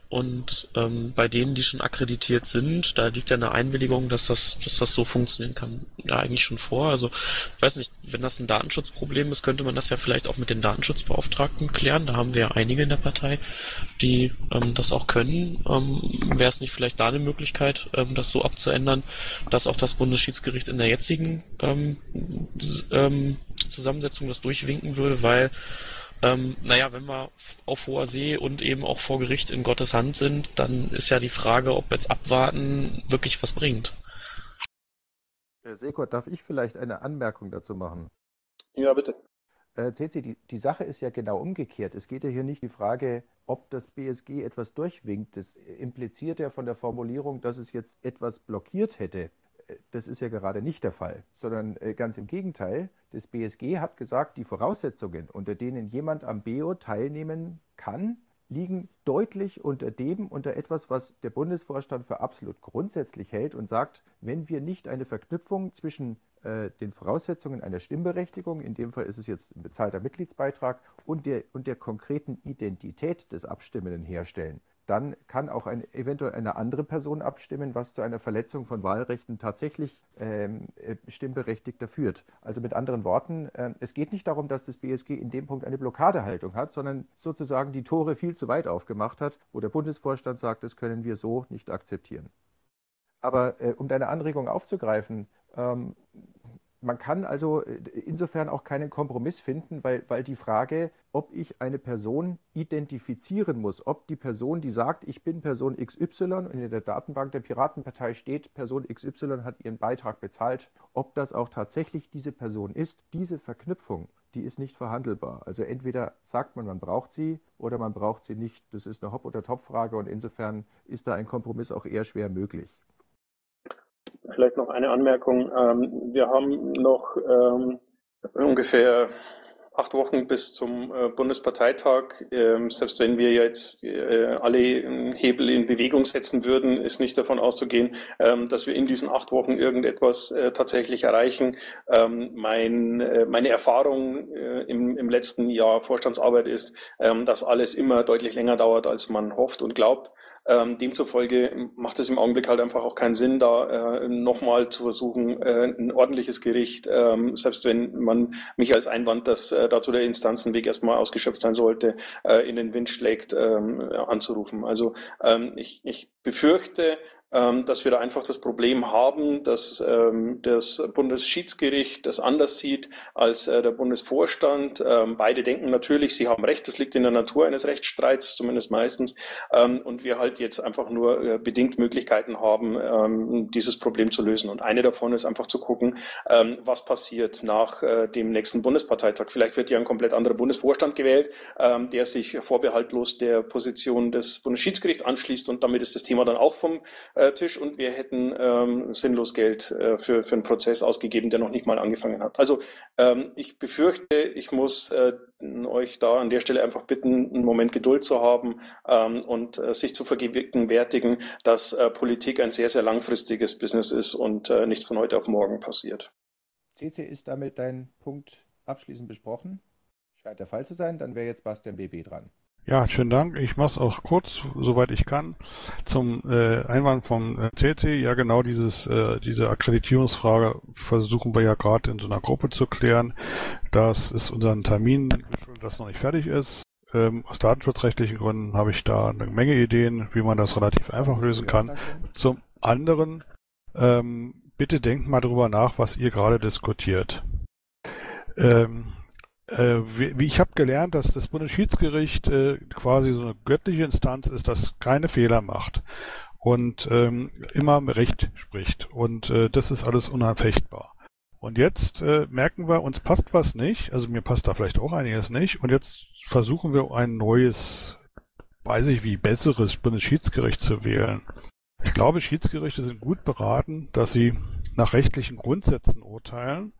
und ähm, bei denen, die schon akkreditiert sind, da liegt ja eine Einwilligung, dass das, dass das so funktionieren kann, ja eigentlich schon vor. Also ich weiß nicht, wenn das ein Datenschutzproblem ist, könnte man das ja vielleicht auch mit den Datenschutzbeauftragten klären. Da haben wir ja einige in der Partei, die ähm, das auch können. Ähm, Wäre es nicht vielleicht da eine Möglichkeit, ähm, das so abzuändern, dass auch das Bundesschiedsgericht in der jetzigen ähm, ähm, Zusammensetzung das durchwinken würde, weil ähm, naja, wenn wir auf hoher See und eben auch vor Gericht in Gottes Hand sind, dann ist ja die Frage, ob jetzt abwarten wirklich was bringt. Herr Sekot, darf ich vielleicht eine Anmerkung dazu machen? Ja, bitte. Äh, CC, die, die Sache ist ja genau umgekehrt. Es geht ja hier nicht die Frage, ob das BSG etwas durchwinkt. Das impliziert ja von der Formulierung, dass es jetzt etwas blockiert hätte das ist ja gerade nicht der Fall, sondern äh, ganz im Gegenteil. Das BSG hat gesagt, die Voraussetzungen, unter denen jemand am BO teilnehmen kann, liegen deutlich unter dem, unter etwas, was der Bundesvorstand für absolut grundsätzlich hält und sagt, wenn wir nicht eine Verknüpfung zwischen äh, den Voraussetzungen einer Stimmberechtigung, in dem Fall ist es jetzt ein bezahlter Mitgliedsbeitrag, und der, und der konkreten Identität des Abstimmenden herstellen, dann kann auch ein, eventuell eine andere Person abstimmen, was zu einer Verletzung von Wahlrechten tatsächlich ähm, äh, Stimmberechtigter führt. Also mit anderen Worten, äh, es geht nicht darum, dass das BSG in dem Punkt eine Blockadehaltung hat, sondern sozusagen die Tore viel zu weit aufgemacht hat, wo der Bundesvorstand sagt, das können wir so nicht akzeptieren. Aber äh, um deine Anregung aufzugreifen, ähm, man kann also äh, insofern auch keinen Kompromiss finden, weil, weil die Frage, ob ich eine Person identifizieren muss, ob die Person, die sagt, ich bin Person XY und in der Datenbank der Piratenpartei steht, Person XY hat ihren Beitrag bezahlt, ob das auch tatsächlich diese Person ist, diese Verknüpfung, die ist nicht verhandelbar. Also entweder sagt man, man braucht sie oder man braucht sie nicht. Das ist eine Hop- oder Top-Frage und insofern ist da ein Kompromiss auch eher schwer möglich. Vielleicht noch eine Anmerkung. Ähm, wir haben noch ähm, ungefähr acht Wochen bis zum äh, Bundesparteitag. Ähm, selbst wenn wir jetzt äh, alle Hebel in Bewegung setzen würden, ist nicht davon auszugehen, dass wir in diesen acht Wochen irgendetwas äh, tatsächlich erreichen. Mein, meine Erfahrung im, im letzten Jahr Vorstandsarbeit ist, dass alles immer deutlich länger dauert, als man hofft und glaubt. Ähm, demzufolge macht es im Augenblick halt einfach auch keinen Sinn, da äh, nochmal zu versuchen, äh, ein ordentliches Gericht, ähm, selbst wenn man mich als Einwand, dass äh, dazu der Instanzenweg erstmal ausgeschöpft sein sollte, äh, in den Wind schlägt, ähm, anzurufen. Also ähm, ich, ich befürchte, dass wir da einfach das Problem haben, dass ähm, das Bundesschiedsgericht das anders sieht als äh, der Bundesvorstand. Ähm, beide denken natürlich, sie haben recht, das liegt in der Natur eines Rechtsstreits, zumindest meistens. und wir halt jetzt einfach nur äh, bedingt Möglichkeiten haben, dieses Problem zu lösen. Und eine davon ist einfach zu gucken, was passiert nach äh, dem nächsten Bundesparteitag. Vielleicht wird ja ein komplett anderer Bundesvorstand gewählt, der sich vorbehaltlos der Position des Bundesschiedsgerichts anschließt und damit ist das Thema dann auch vom äh, Tisch und wir hätten ähm, sinnlos Geld äh, für, für einen Prozess ausgegeben, der noch nicht mal angefangen hat. Also ähm, ich befürchte, ich muss äh, euch da an der Stelle einfach bitten, einen Moment Geduld zu haben ähm, und äh, sich zu vergegenwärtigen, dass äh, Politik ein sehr, sehr langfristiges Business ist und äh, nichts von heute auf morgen passiert. CC ist damit dein Punkt abschließend besprochen. Scheint der Fall zu sein, dann wäre jetzt Bastian BB dran. Ja, schönen Dank. Ich mache es auch kurz, soweit ich kann. Zum äh, Einwand vom äh, CC, ja genau dieses, äh, diese Akkreditierungsfrage versuchen wir ja gerade in so einer Gruppe zu klären. Das ist unseren Termin das noch nicht fertig ist. Ähm, aus datenschutzrechtlichen Gründen habe ich da eine Menge Ideen, wie man das relativ einfach lösen kann. Zum anderen, ähm, bitte denkt mal darüber nach, was ihr gerade diskutiert. Ähm, äh, ich habe gelernt, dass das Bundesschiedsgericht äh, quasi so eine göttliche Instanz ist, das keine Fehler macht und ähm, immer Recht spricht. Und äh, das ist alles unanfechtbar. Und jetzt merken wir, uns passt was nicht, also mir passt da vielleicht auch einiges nicht, und jetzt versuchen wir ein neues, weiß ich wie, besseres Bundesschiedsgericht zu wählen. Ich glaube, Schiedsgerichte sind gut beraten, dass sie nach rechtlichen Grundsätzen urteilen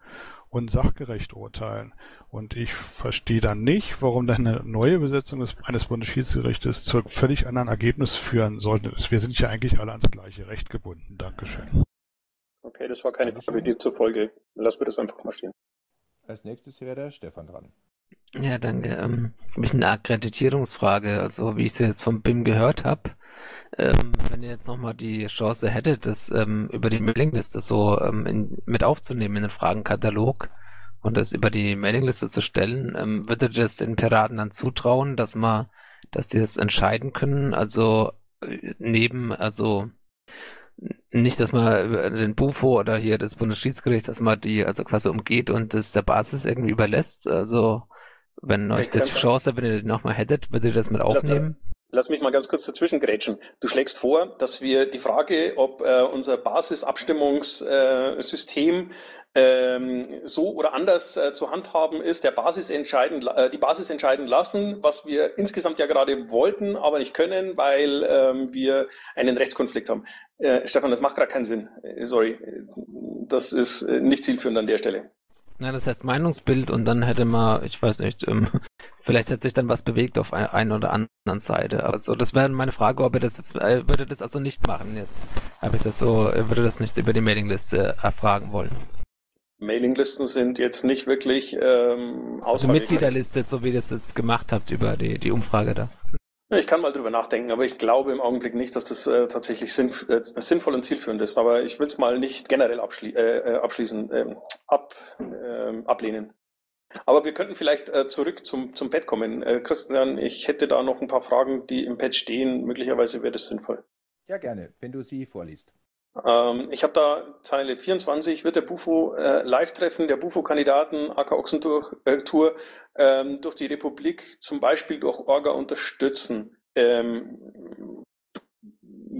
und sachgerecht urteilen. Und ich verstehe dann nicht, warum dann eine neue Besetzung des, eines Bundesschiedsgerichtes zu einem völlig anderen Ergebnis führen sollte. Wir sind ja eigentlich alle ans gleiche Recht gebunden. Dankeschön. Okay, das war keine Frage, die zur Folge. Lass mir das einfach mal stehen. Als nächstes wäre der Stefan dran. Ja, danke. Ähm, habe ich eine Akkreditierungsfrage. Also, wie ich sie jetzt vom BIM gehört habe, ähm, wenn ihr jetzt nochmal die Chance hättet, das ähm, über die Mailingliste so ähm, in, mit aufzunehmen in den Fragenkatalog und das über die Mailingliste zu stellen, ähm, würdet ihr das den Piraten dann zutrauen, dass man, dass die das entscheiden können? Also äh, neben, also nicht, dass man den Bufo oder hier das Bundesschiedsgericht, dass man die also quasi umgeht und das der Basis irgendwie überlässt. Also wenn euch das die Chance, wenn ihr die nochmal hättet, würdet ihr das mit aufnehmen? Lass mich mal ganz kurz dazwischen grätschen. Du schlägst vor, dass wir die Frage, ob äh, unser Basisabstimmungssystem ähm, so oder anders äh, zu handhaben ist, der Basis entscheiden, äh, die Basis entscheiden lassen, was wir insgesamt ja gerade wollten, aber nicht können, weil ähm, wir einen Rechtskonflikt haben. Äh, Stefan, das macht gerade keinen Sinn. Äh, sorry, das ist äh, nicht zielführend an der Stelle. Na, das heißt Meinungsbild und dann hätte man, ich weiß nicht, ähm, [LAUGHS] vielleicht hätte sich dann was bewegt auf einer ein oder anderen Seite. Also das wäre meine Frage, ob er das jetzt, äh, würde das also nicht machen jetzt. Habe ich das so, würde das nicht über die Mailingliste erfragen wollen. Mailinglisten sind jetzt nicht wirklich ähm, Also Mitgliederliste, so wie ihr das jetzt gemacht habt über die, die Umfrage da. Ich kann mal drüber nachdenken, aber ich glaube im Augenblick nicht, dass das äh, tatsächlich sinn, äh, sinnvoll und zielführend ist. Aber ich will es mal nicht generell abschli äh, äh abschließen, ähm, ab, ähm, ablehnen. Aber wir könnten vielleicht äh, zurück zum, zum Pad kommen. Äh, Christian, ich hätte da noch ein paar Fragen, die im Pad stehen. Möglicherweise wäre das sinnvoll. Ja, gerne, wenn du sie vorliest. Ähm, ich habe da Zeile 24, wird der Bufo äh, Live-Treffen der Bufo-Kandidaten AK Ochsentour äh, ähm, durch die Republik zum Beispiel durch Orga unterstützen. Ähm,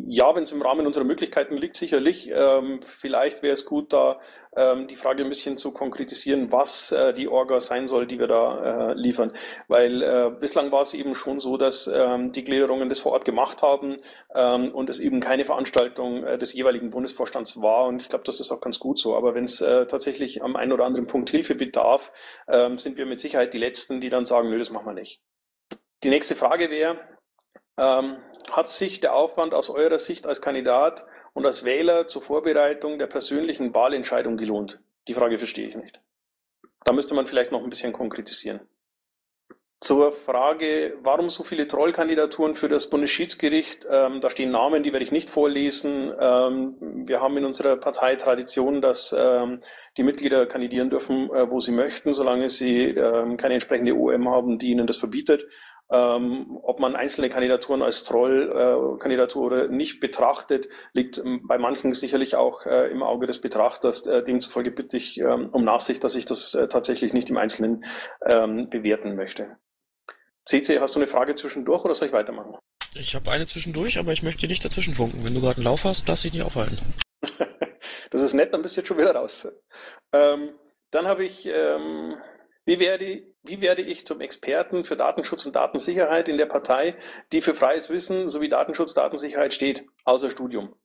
ja, wenn es im Rahmen unserer Möglichkeiten liegt, sicherlich. Ähm, vielleicht wäre es gut, da ähm, die Frage ein bisschen zu konkretisieren, was äh, die Orga sein soll, die wir da äh, liefern. Weil äh, bislang war es eben schon so, dass ähm, die Gliederungen das vor Ort gemacht haben ähm, und es eben keine Veranstaltung äh, des jeweiligen Bundesvorstands war. Und ich glaube, das ist auch ganz gut so. Aber wenn es äh, tatsächlich am einen oder anderen Punkt Hilfe bedarf, ähm, sind wir mit Sicherheit die Letzten, die dann sagen, nö, das machen wir nicht. Die nächste Frage wäre, ähm, hat sich der Aufwand aus eurer Sicht als Kandidat und als Wähler zur Vorbereitung der persönlichen Wahlentscheidung gelohnt? Die Frage verstehe ich nicht. Da müsste man vielleicht noch ein bisschen konkretisieren. Zur Frage, warum so viele Trollkandidaturen für das Bundesschiedsgericht? Ähm, da stehen Namen, die werde ich nicht vorlesen. Ähm, wir haben in unserer Partei Tradition, dass ähm, die Mitglieder kandidieren dürfen, äh, wo sie möchten, solange sie ähm, keine entsprechende OM haben, die ihnen das verbietet. Ähm, ob man einzelne Kandidaturen als Trollkandidatur äh, nicht betrachtet, liegt ähm, bei manchen sicherlich auch äh, im Auge des Betrachters. Äh, demzufolge bitte ich ähm, um Nachsicht, dass ich das äh, tatsächlich nicht im Einzelnen ähm, bewerten möchte. CC, hast du eine Frage zwischendurch oder soll ich weitermachen? Ich habe eine zwischendurch, aber ich möchte nicht dazwischen funken. Wenn du gerade einen Lauf hast, lass dich nicht aufhalten. [LAUGHS] das ist nett, dann bist du jetzt schon wieder raus. Ähm, dann habe ich, ähm, wie werde, wie werde ich zum Experten für Datenschutz und Datensicherheit in der Partei, die für freies Wissen sowie Datenschutz, Datensicherheit steht, außer Studium?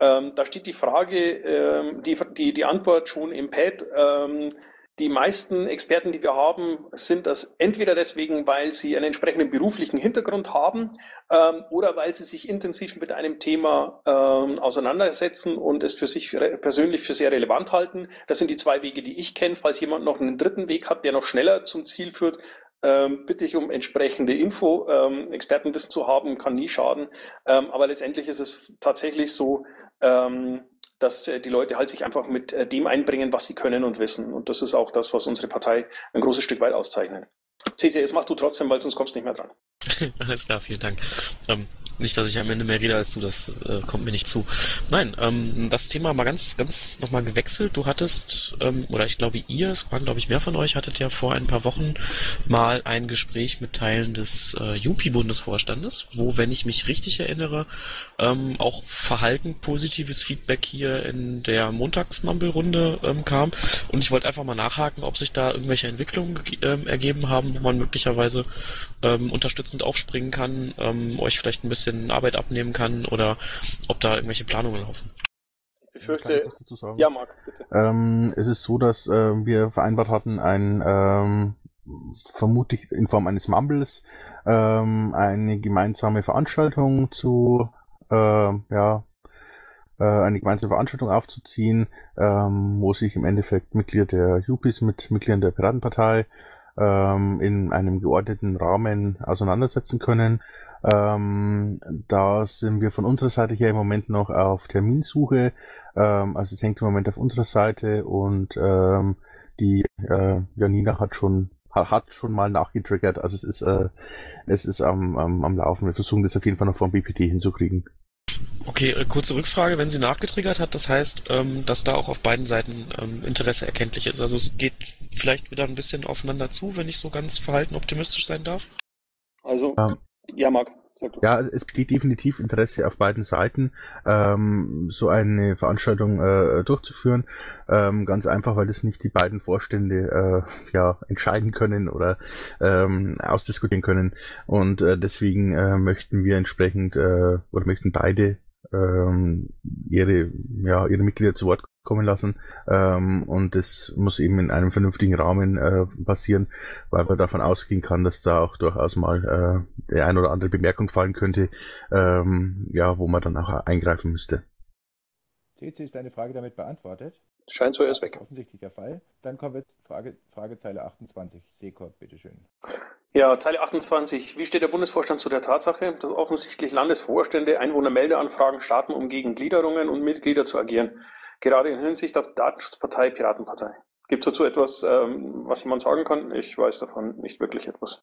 Ähm, da steht die Frage, ähm, die, die, die Antwort schon im Pad. Ähm, die meisten Experten, die wir haben, sind das entweder deswegen, weil sie einen entsprechenden beruflichen Hintergrund haben ähm, oder weil sie sich intensiv mit einem Thema ähm, auseinandersetzen und es für sich persönlich für sehr relevant halten. Das sind die zwei Wege, die ich kenne. Falls jemand noch einen dritten Weg hat, der noch schneller zum Ziel führt, ähm, bitte ich um entsprechende Info. Ähm, Expertenwissen zu haben, kann nie schaden. Ähm, aber letztendlich ist es tatsächlich so, ähm, dass äh, die Leute halt sich einfach mit äh, dem einbringen, was sie können und wissen. Und das ist auch das, was unsere Partei ein großes Stück weit auszeichnet. CCS mach du trotzdem, weil sonst kommst du nicht mehr dran. [LAUGHS] Alles klar, vielen Dank. Ähm, nicht, dass ich am Ende mehr rede als du, das äh, kommt mir nicht zu. Nein, ähm, das Thema mal ganz, ganz nochmal gewechselt. Du hattest, ähm, oder ich glaube ihr, es waren glaube ich mehr von euch, hattet ja vor ein paar Wochen mal ein Gespräch mit Teilen des äh, JUPI-Bundesvorstandes, wo, wenn ich mich richtig erinnere, ähm, auch verhalten positives Feedback hier in der Montagsmumble-Runde ähm, kam. Und ich wollte einfach mal nachhaken, ob sich da irgendwelche Entwicklungen ähm, ergeben haben, wo man möglicherweise ähm, unterstützend aufspringen kann, ähm, euch vielleicht ein bisschen Arbeit abnehmen kann oder ob da irgendwelche Planungen laufen. Ich befürchte, ja, Marc, bitte. Ähm, es ist so, dass äh, wir vereinbart hatten, ein ähm, vermutlich in Form eines Mumbles ähm, eine gemeinsame Veranstaltung zu äh, ja eine gemeinsame Veranstaltung aufzuziehen, ähm, wo sich im Endeffekt Mitglieder der Jupis mit Mitgliedern der Piratenpartei ähm, in einem geordneten Rahmen auseinandersetzen können. Ähm, da sind wir von unserer Seite her im Moment noch auf Terminsuche. Ähm, also es hängt im Moment auf unserer Seite und ähm, die äh, Janina hat schon hat schon mal nachgetriggert. Also es ist äh, es ist am, am, am Laufen. Wir versuchen das auf jeden Fall noch vom BPT hinzukriegen. Okay, äh, kurze Rückfrage, wenn sie nachgetriggert hat, das heißt, ähm, dass da auch auf beiden Seiten ähm, Interesse erkenntlich ist. Also es geht vielleicht wieder ein bisschen aufeinander zu, wenn ich so ganz verhalten optimistisch sein darf. Also, ähm, ja, Marc. Ja, es besteht definitiv Interesse auf beiden Seiten, ähm, so eine Veranstaltung äh, durchzuführen. Ähm, ganz einfach, weil das nicht die beiden Vorstände äh, ja entscheiden können oder ähm, ausdiskutieren können. Und äh, deswegen äh, möchten wir entsprechend äh, oder möchten beide ähm, ihre, ja, ihre Mitglieder zu Wort kommen lassen. Ähm, und das muss eben in einem vernünftigen Rahmen äh, passieren, weil man davon ausgehen kann, dass da auch durchaus mal äh, der ein oder andere Bemerkung fallen könnte, ähm, ja, wo man dann auch eingreifen müsste. CC, ist deine Frage damit beantwortet? Scheint so, er ist weg. Offensichtlich der Fall. Dann kommen wir zu Frage, Fragezeile 28. Sekort, bitteschön. Ja, Zeile 28. Wie steht der Bundesvorstand zu der Tatsache, dass offensichtlich Landesvorstände Einwohnermeldeanfragen starten, um gegen Gliederungen und Mitglieder zu agieren? Gerade in Hinsicht auf Datenschutzpartei, Piratenpartei. Gibt es dazu etwas, ähm, was jemand sagen kann? Ich weiß davon nicht wirklich etwas.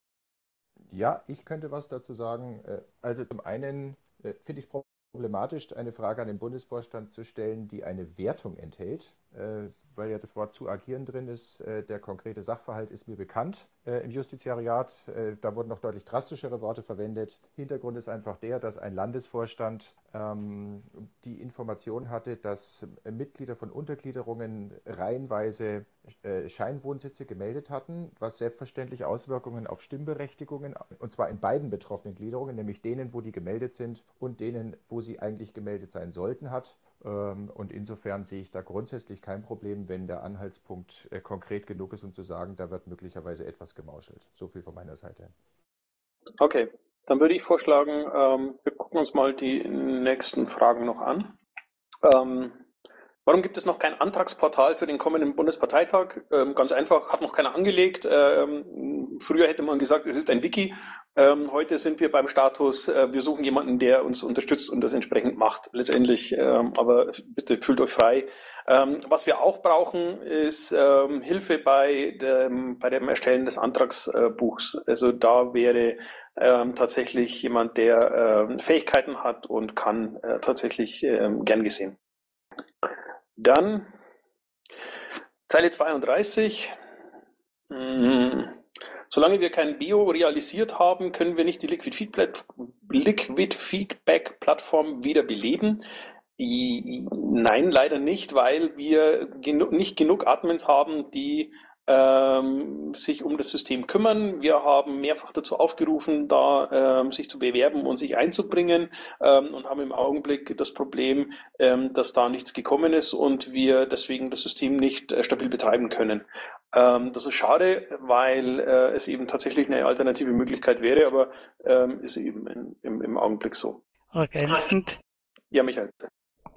Ja, ich könnte was dazu sagen. Äh, also zum einen äh, finde ich es problematisch, eine Frage an den Bundesvorstand zu stellen, die eine Wertung enthält. Äh, weil ja das Wort zu agieren drin ist. Äh, der konkrete Sachverhalt ist mir bekannt äh, im Justiziariat. Da wurden noch deutlich drastischere Worte verwendet. Hintergrund ist einfach der, dass ein Landesvorstand ähm, die Information hatte, dass Mitglieder von Untergliederungen reihenweise Scheinwohnsitze gemeldet hatten, was selbstverständlich Auswirkungen auf Stimmberechtigungen, und zwar in beiden betroffenen Gliederungen, nämlich denen, wo die gemeldet sind und denen, wo sie eigentlich gemeldet sein sollten, hat. Ähm, und insofern sehe ich da grundsätzlich kein Problem, wenn der Anhaltspunkt äh, konkret genug ist, um zu sagen, da wird möglicherweise etwas gemauschelt. So viel von meiner Seite. Okay, dann würde ich vorschlagen, ähm, wir gucken uns mal die nächsten Fragen noch an. Warum gibt es noch kein Antragsportal für den kommenden Bundesparteitag? Ähm, ganz einfach, hat noch keiner angelegt. Ähm, früher hätte man gesagt, es ist ein Wiki. Ähm, heute sind wir beim Status, äh, wir suchen jemanden, der uns unterstützt und das entsprechend macht. Letztendlich, ähm, aber bitte fühlt euch frei. Ähm, was wir auch brauchen, ist ähm, Hilfe bei dem, bei dem Erstellen des Antragsbuchs. Also da wäre tatsächlich jemand, der Fähigkeiten hat und kann, äh, tatsächlich gern gesehen. Dann Zeile 32. Hm. Solange wir kein Bio realisiert haben, können wir nicht die Liquid Feedback, Liquid Feedback Plattform wieder beleben. Nein, leider nicht, weil wir genu nicht genug Admins haben, die ähm, sich um das System kümmern. Wir haben mehrfach dazu aufgerufen, da ähm, sich zu bewerben und sich einzubringen ähm, und haben im Augenblick das Problem, ähm, dass da nichts gekommen ist und wir deswegen das System nicht äh, stabil betreiben können. Ähm, das ist schade, weil äh, es eben tatsächlich eine alternative Möglichkeit wäre, aber ähm, ist eben in, im, im Augenblick so. Ergänzend. Ja, Michael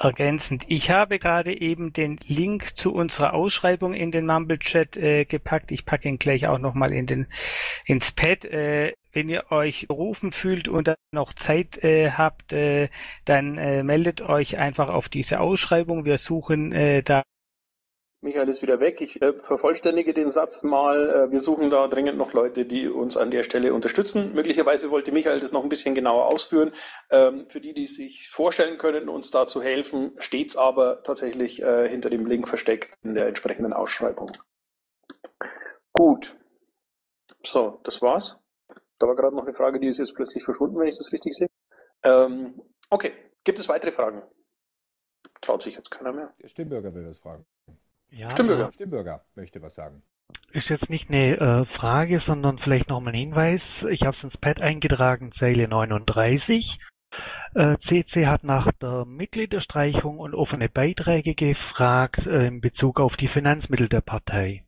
ergänzend. Ich habe gerade eben den Link zu unserer Ausschreibung in den Mumble-Chat äh, gepackt. Ich packe ihn gleich auch nochmal in den, ins Pad. Äh, wenn ihr euch berufen fühlt und noch Zeit äh, habt, äh, dann äh, meldet euch einfach auf diese Ausschreibung. Wir suchen äh, da Michael ist wieder weg. Ich äh, vervollständige den Satz mal. Äh, wir suchen da dringend noch Leute, die uns an der Stelle unterstützen. Möglicherweise wollte Michael das noch ein bisschen genauer ausführen. Ähm, für die, die sich vorstellen können, uns da zu helfen, steht's aber tatsächlich äh, hinter dem Link versteckt in der entsprechenden Ausschreibung. Gut. So, das war's. Da war gerade noch eine Frage, die ist jetzt plötzlich verschwunden, wenn ich das richtig sehe. Ähm, okay, gibt es weitere Fragen? Traut sich jetzt keiner mehr. Der Stimmbürger will das fragen. Ja, Stimmbürger. Äh, Stimmbürger möchte was sagen. Ist jetzt nicht eine äh, Frage, sondern vielleicht nochmal ein Hinweis. Ich habe es ins Pad eingetragen, Zeile 39. Äh, CC hat nach der Mitgliederstreichung und offene Beiträge gefragt äh, in Bezug auf die Finanzmittel der Partei.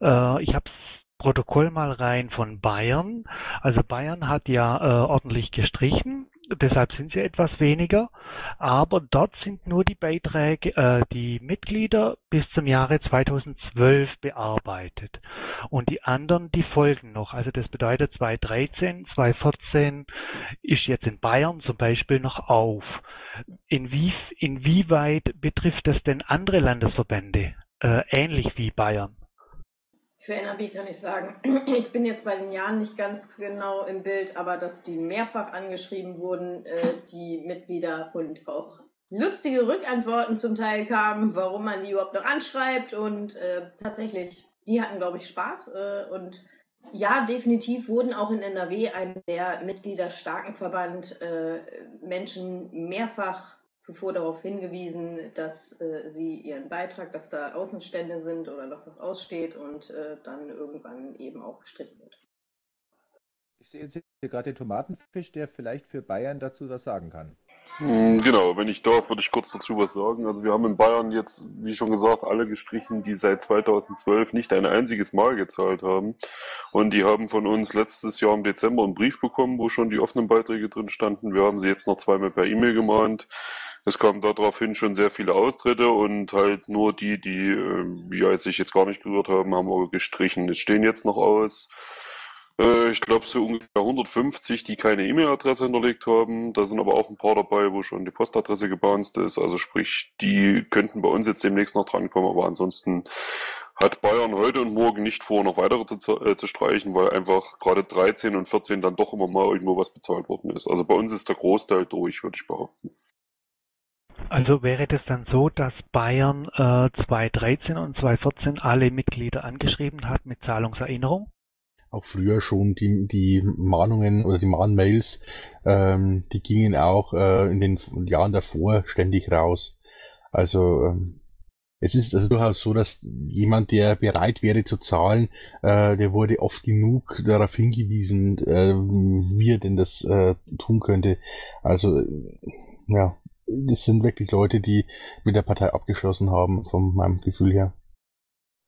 Äh, ich habe Protokoll mal rein von Bayern. Also Bayern hat ja äh, ordentlich gestrichen deshalb sind sie etwas weniger, aber dort sind nur die Beiträge, äh, die Mitglieder bis zum Jahre 2012 bearbeitet und die anderen, die folgen noch. Also das bedeutet 2013, 2014 ist jetzt in Bayern zum Beispiel noch auf. Inwie, inwieweit betrifft das denn andere Landesverbände, äh, ähnlich wie Bayern? Für NRW kann ich sagen, [CLEARS THROAT] ich bin jetzt bei den Jahren nicht ganz genau im Bild, aber dass die mehrfach angeschrieben wurden, äh, die Mitglieder und auch lustige Rückantworten zum Teil kamen, warum man die überhaupt noch anschreibt und äh, tatsächlich, die hatten, glaube ich, Spaß äh, und ja, definitiv wurden auch in NRW, einem sehr mitgliederstarken Verband, äh, Menschen mehrfach zuvor darauf hingewiesen, dass äh, sie ihren Beitrag, dass da Außenstände sind oder noch was aussteht und äh, dann irgendwann eben auch gestrichen wird. Ich sehe jetzt hier gerade den Tomatenfisch, der vielleicht für Bayern dazu was sagen kann. Hm, genau, wenn ich darf, würde ich kurz dazu was sagen. Also wir haben in Bayern jetzt, wie schon gesagt, alle gestrichen, die seit 2012 nicht ein einziges Mal gezahlt haben. Und die haben von uns letztes Jahr im Dezember einen Brief bekommen, wo schon die offenen Beiträge drin standen. Wir haben sie jetzt noch zweimal per E-Mail gemahnt. Es kamen daraufhin schon sehr viele Austritte und halt nur die, die äh, ja, sich jetzt gar nicht gerührt haben, haben wir gestrichen. Es stehen jetzt noch aus. Äh, ich glaube so ungefähr 150, die keine E-Mail-Adresse hinterlegt haben. Da sind aber auch ein paar dabei, wo schon die Postadresse gebounced ist. Also sprich, die könnten bei uns jetzt demnächst noch drankommen, aber ansonsten hat Bayern heute und morgen nicht vor, noch weitere zu, äh, zu streichen, weil einfach gerade 13 und 14 dann doch immer mal irgendwo was bezahlt worden ist. Also bei uns ist der Großteil durch, würde ich behaupten. Also wäre das dann so, dass Bayern äh, 2013 und 2014 alle Mitglieder angeschrieben hat mit Zahlungserinnerung? Auch früher schon die, die Mahnungen oder die Mahnmails, ähm, die gingen auch äh, in den Jahren davor ständig raus. Also ähm, es ist also durchaus so, dass jemand, der bereit wäre zu zahlen, äh, der wurde oft genug darauf hingewiesen, äh, wie er denn das äh, tun könnte. Also ja, das sind wirklich Leute, die mit der Partei abgeschlossen haben, von meinem Gefühl her.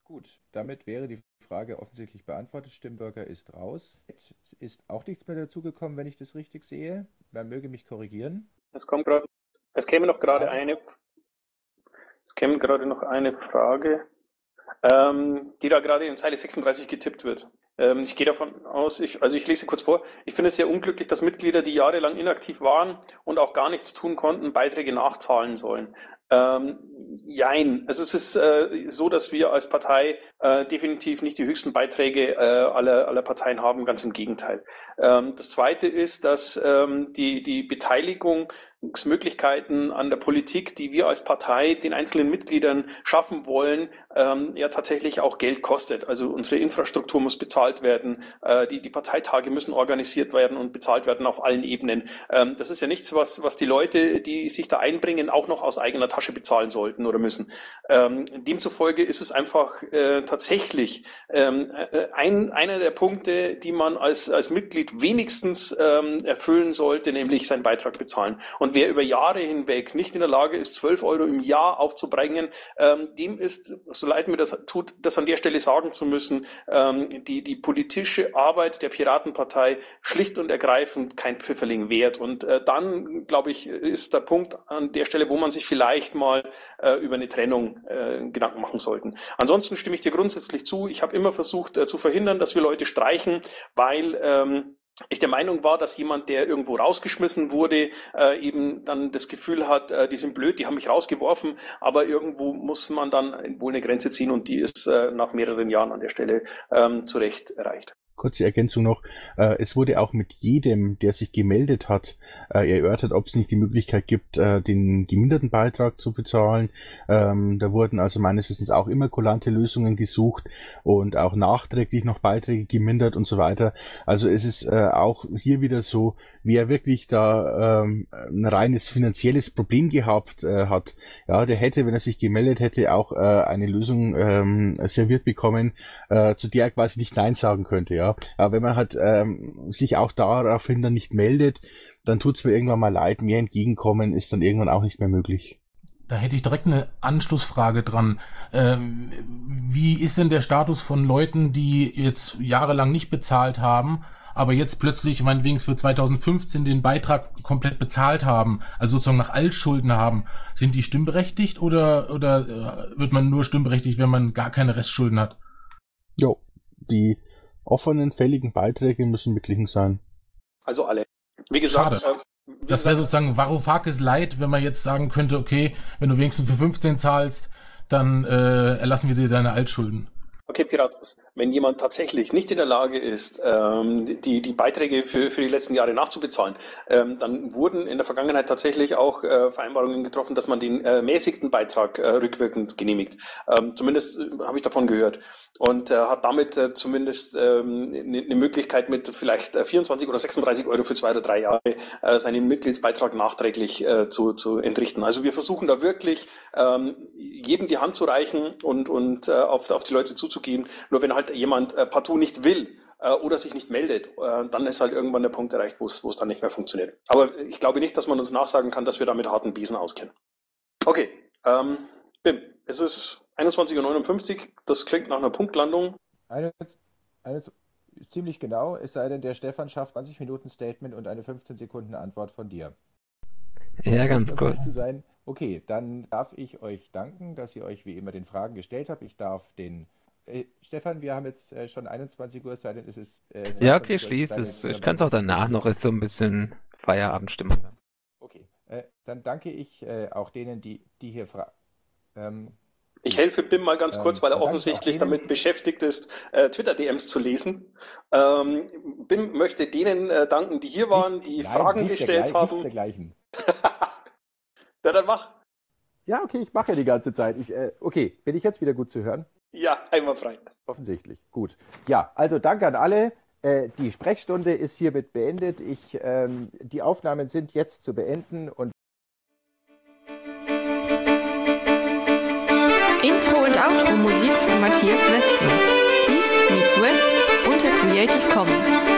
Gut, damit wäre die Frage offensichtlich beantwortet. Stimmbürger ist raus. Es ist auch nichts mehr dazugekommen, wenn ich das richtig sehe. Wer möge mich korrigieren? Es kommt gerade, es käme noch gerade eine, es käme gerade noch eine Frage, ähm, die da gerade in Zeile 36 getippt wird. Ähm, ich gehe davon aus, ich, also ich lese kurz vor. Ich finde es sehr unglücklich, dass Mitglieder, die jahrelang inaktiv waren und auch gar nichts tun konnten, Beiträge nachzahlen sollen. Ähm, jein. Also es ist äh, so, dass wir als Partei äh, definitiv nicht die höchsten Beiträge äh, aller, aller Parteien haben, ganz im Gegenteil. Ähm, das Zweite ist, dass ähm, die, die Beteiligung an der Politik, die wir als Partei den einzelnen Mitgliedern schaffen wollen, ähm, ja tatsächlich auch Geld kostet. Also unsere Infrastruktur muss bezahlt werden, äh, die, die Parteitage müssen organisiert werden und bezahlt werden auf allen Ebenen. Ähm, das ist ja nichts, was, was die Leute, die sich da einbringen, auch noch aus eigener Tasche bezahlen sollten oder müssen. Ähm, demzufolge ist es einfach äh, tatsächlich ähm, äh, ein, einer der Punkte, die man als, als Mitglied wenigstens ähm, erfüllen sollte, nämlich seinen Beitrag bezahlen. Und wer über Jahre hinweg nicht in der Lage ist, 12 Euro im Jahr aufzubringen, ähm, dem ist, so leid mir das tut, das an der Stelle sagen zu müssen, ähm, die, die politische Arbeit der Piratenpartei schlicht und ergreifend kein Pfifferling wert. Und äh, dann, glaube ich, ist der Punkt an der Stelle, wo man sich vielleicht mal äh, über eine Trennung äh, Gedanken machen sollten. Ansonsten stimme ich dir grundsätzlich zu. Ich habe immer versucht äh, zu verhindern, dass wir Leute streichen, weil ähm, ich der Meinung war, dass jemand, der irgendwo rausgeschmissen wurde, äh, eben dann das Gefühl hat, äh, die sind blöd, die haben mich rausgeworfen, aber irgendwo muss man dann wohl eine Grenze ziehen und die ist äh, nach mehreren Jahren an der Stelle ähm, zu erreicht. Kurze Ergänzung noch. Äh, es wurde auch mit jedem, der sich gemeldet hat, äh, erörtert, ob es nicht die Möglichkeit gibt, äh, den geminderten Beitrag zu bezahlen. Ähm, da wurden also meines Wissens auch immer kulante Lösungen gesucht und auch nachträglich noch Beiträge gemindert und so weiter. Also es ist auch hier wieder so, wer wirklich da ähm, ein reines finanzielles Problem gehabt hat, ja, der hätte, wenn er sich gemeldet hätte, auch eine Lösung ähm, serviert bekommen, zu der er quasi nicht Nein sagen könnte. Ja. Aber wenn man halt ähm, sich auch daraufhin dann nicht meldet, dann tut es mir irgendwann mal leid, mir entgegenkommen ist dann irgendwann auch nicht mehr möglich. Da hätte ich direkt eine Anschlussfrage dran. Ähm, wie ist denn der Status von Leuten, die jetzt jahrelang nicht bezahlt haben, aber jetzt plötzlich, meinetwegen für 2015 den Beitrag komplett bezahlt haben, also sozusagen nach Altschulden haben, sind die stimmberechtigt oder, oder äh, wird man nur stimmberechtigt, wenn man gar keine Restschulden hat? Jo, die offenen, fälligen Beiträge müssen beglichen sein. Also alle. Wie gesagt, Schade. Äh, wie das wäre sozusagen Varoufakis Leid, wenn man jetzt sagen könnte, okay, wenn du wenigstens für 15 zahlst, dann äh, erlassen wir dir deine Altschulden. Okay, Piratus, wenn jemand tatsächlich nicht in der Lage ist, ähm, die, die Beiträge für, für die letzten Jahre nachzubezahlen, ähm, dann wurden in der Vergangenheit tatsächlich auch äh, Vereinbarungen getroffen, dass man den äh, mäßigten Beitrag äh, rückwirkend genehmigt. Ähm, zumindest äh, habe ich davon gehört. Und äh, hat damit äh, zumindest ähm, eine ne Möglichkeit mit vielleicht 24 oder 36 Euro für zwei oder drei Jahre seinen Mitgliedsbeitrag nachträglich zu, zu entrichten. Also wir versuchen da wirklich ähm, jedem die Hand zu reichen und, und auf, auf die Leute zuzugehen. Nur wenn halt jemand äh, partout nicht will äh, oder sich nicht meldet, äh, dann ist halt irgendwann der Punkt erreicht, wo es dann nicht mehr funktioniert. Aber ich glaube nicht, dass man uns nachsagen kann, dass wir damit harten Biesen auskennen. Okay, ähm, Bim, es ist 21.59 Uhr, das klingt nach einer Punktlandung. Eine, eine, ziemlich genau, es sei denn, der Stefan schafft 20 Minuten Statement und eine 15 Sekunden Antwort von dir. Ja, ganz gut. Zu sein. Okay, dann darf ich euch danken, dass ihr euch wie immer den Fragen gestellt habt. Ich darf den äh, Stefan, wir haben jetzt äh, schon 21 Uhr, es sei denn, es ist. Äh, ja, okay, schließ es. Ich kann es auch danach noch, ist so ein bisschen Feierabendstimmung. Okay, äh, dann danke ich äh, auch denen, die, die hier fragen. Ähm, ich helfe Bim mal ganz kurz, ähm, weil er offensichtlich damit beschäftigt ist, äh, Twitter-DMs zu lesen. Ähm, Bim möchte denen äh, danken, die hier waren, die Nein, Fragen gestellt haben. Dergleichen. [LAUGHS] ja, dann mach. Ja, okay, ich mache ja die ganze Zeit. Ich, äh, okay, bin ich jetzt wieder gut zu hören? Ja, einmal frei. Offensichtlich. Gut. Ja, also danke an alle. Äh, die Sprechstunde ist hiermit beendet. Ich, ähm, die Aufnahmen sind jetzt zu beenden und Intro und Outro Musik von Matthias Westner. East meets West unter Creative Commons.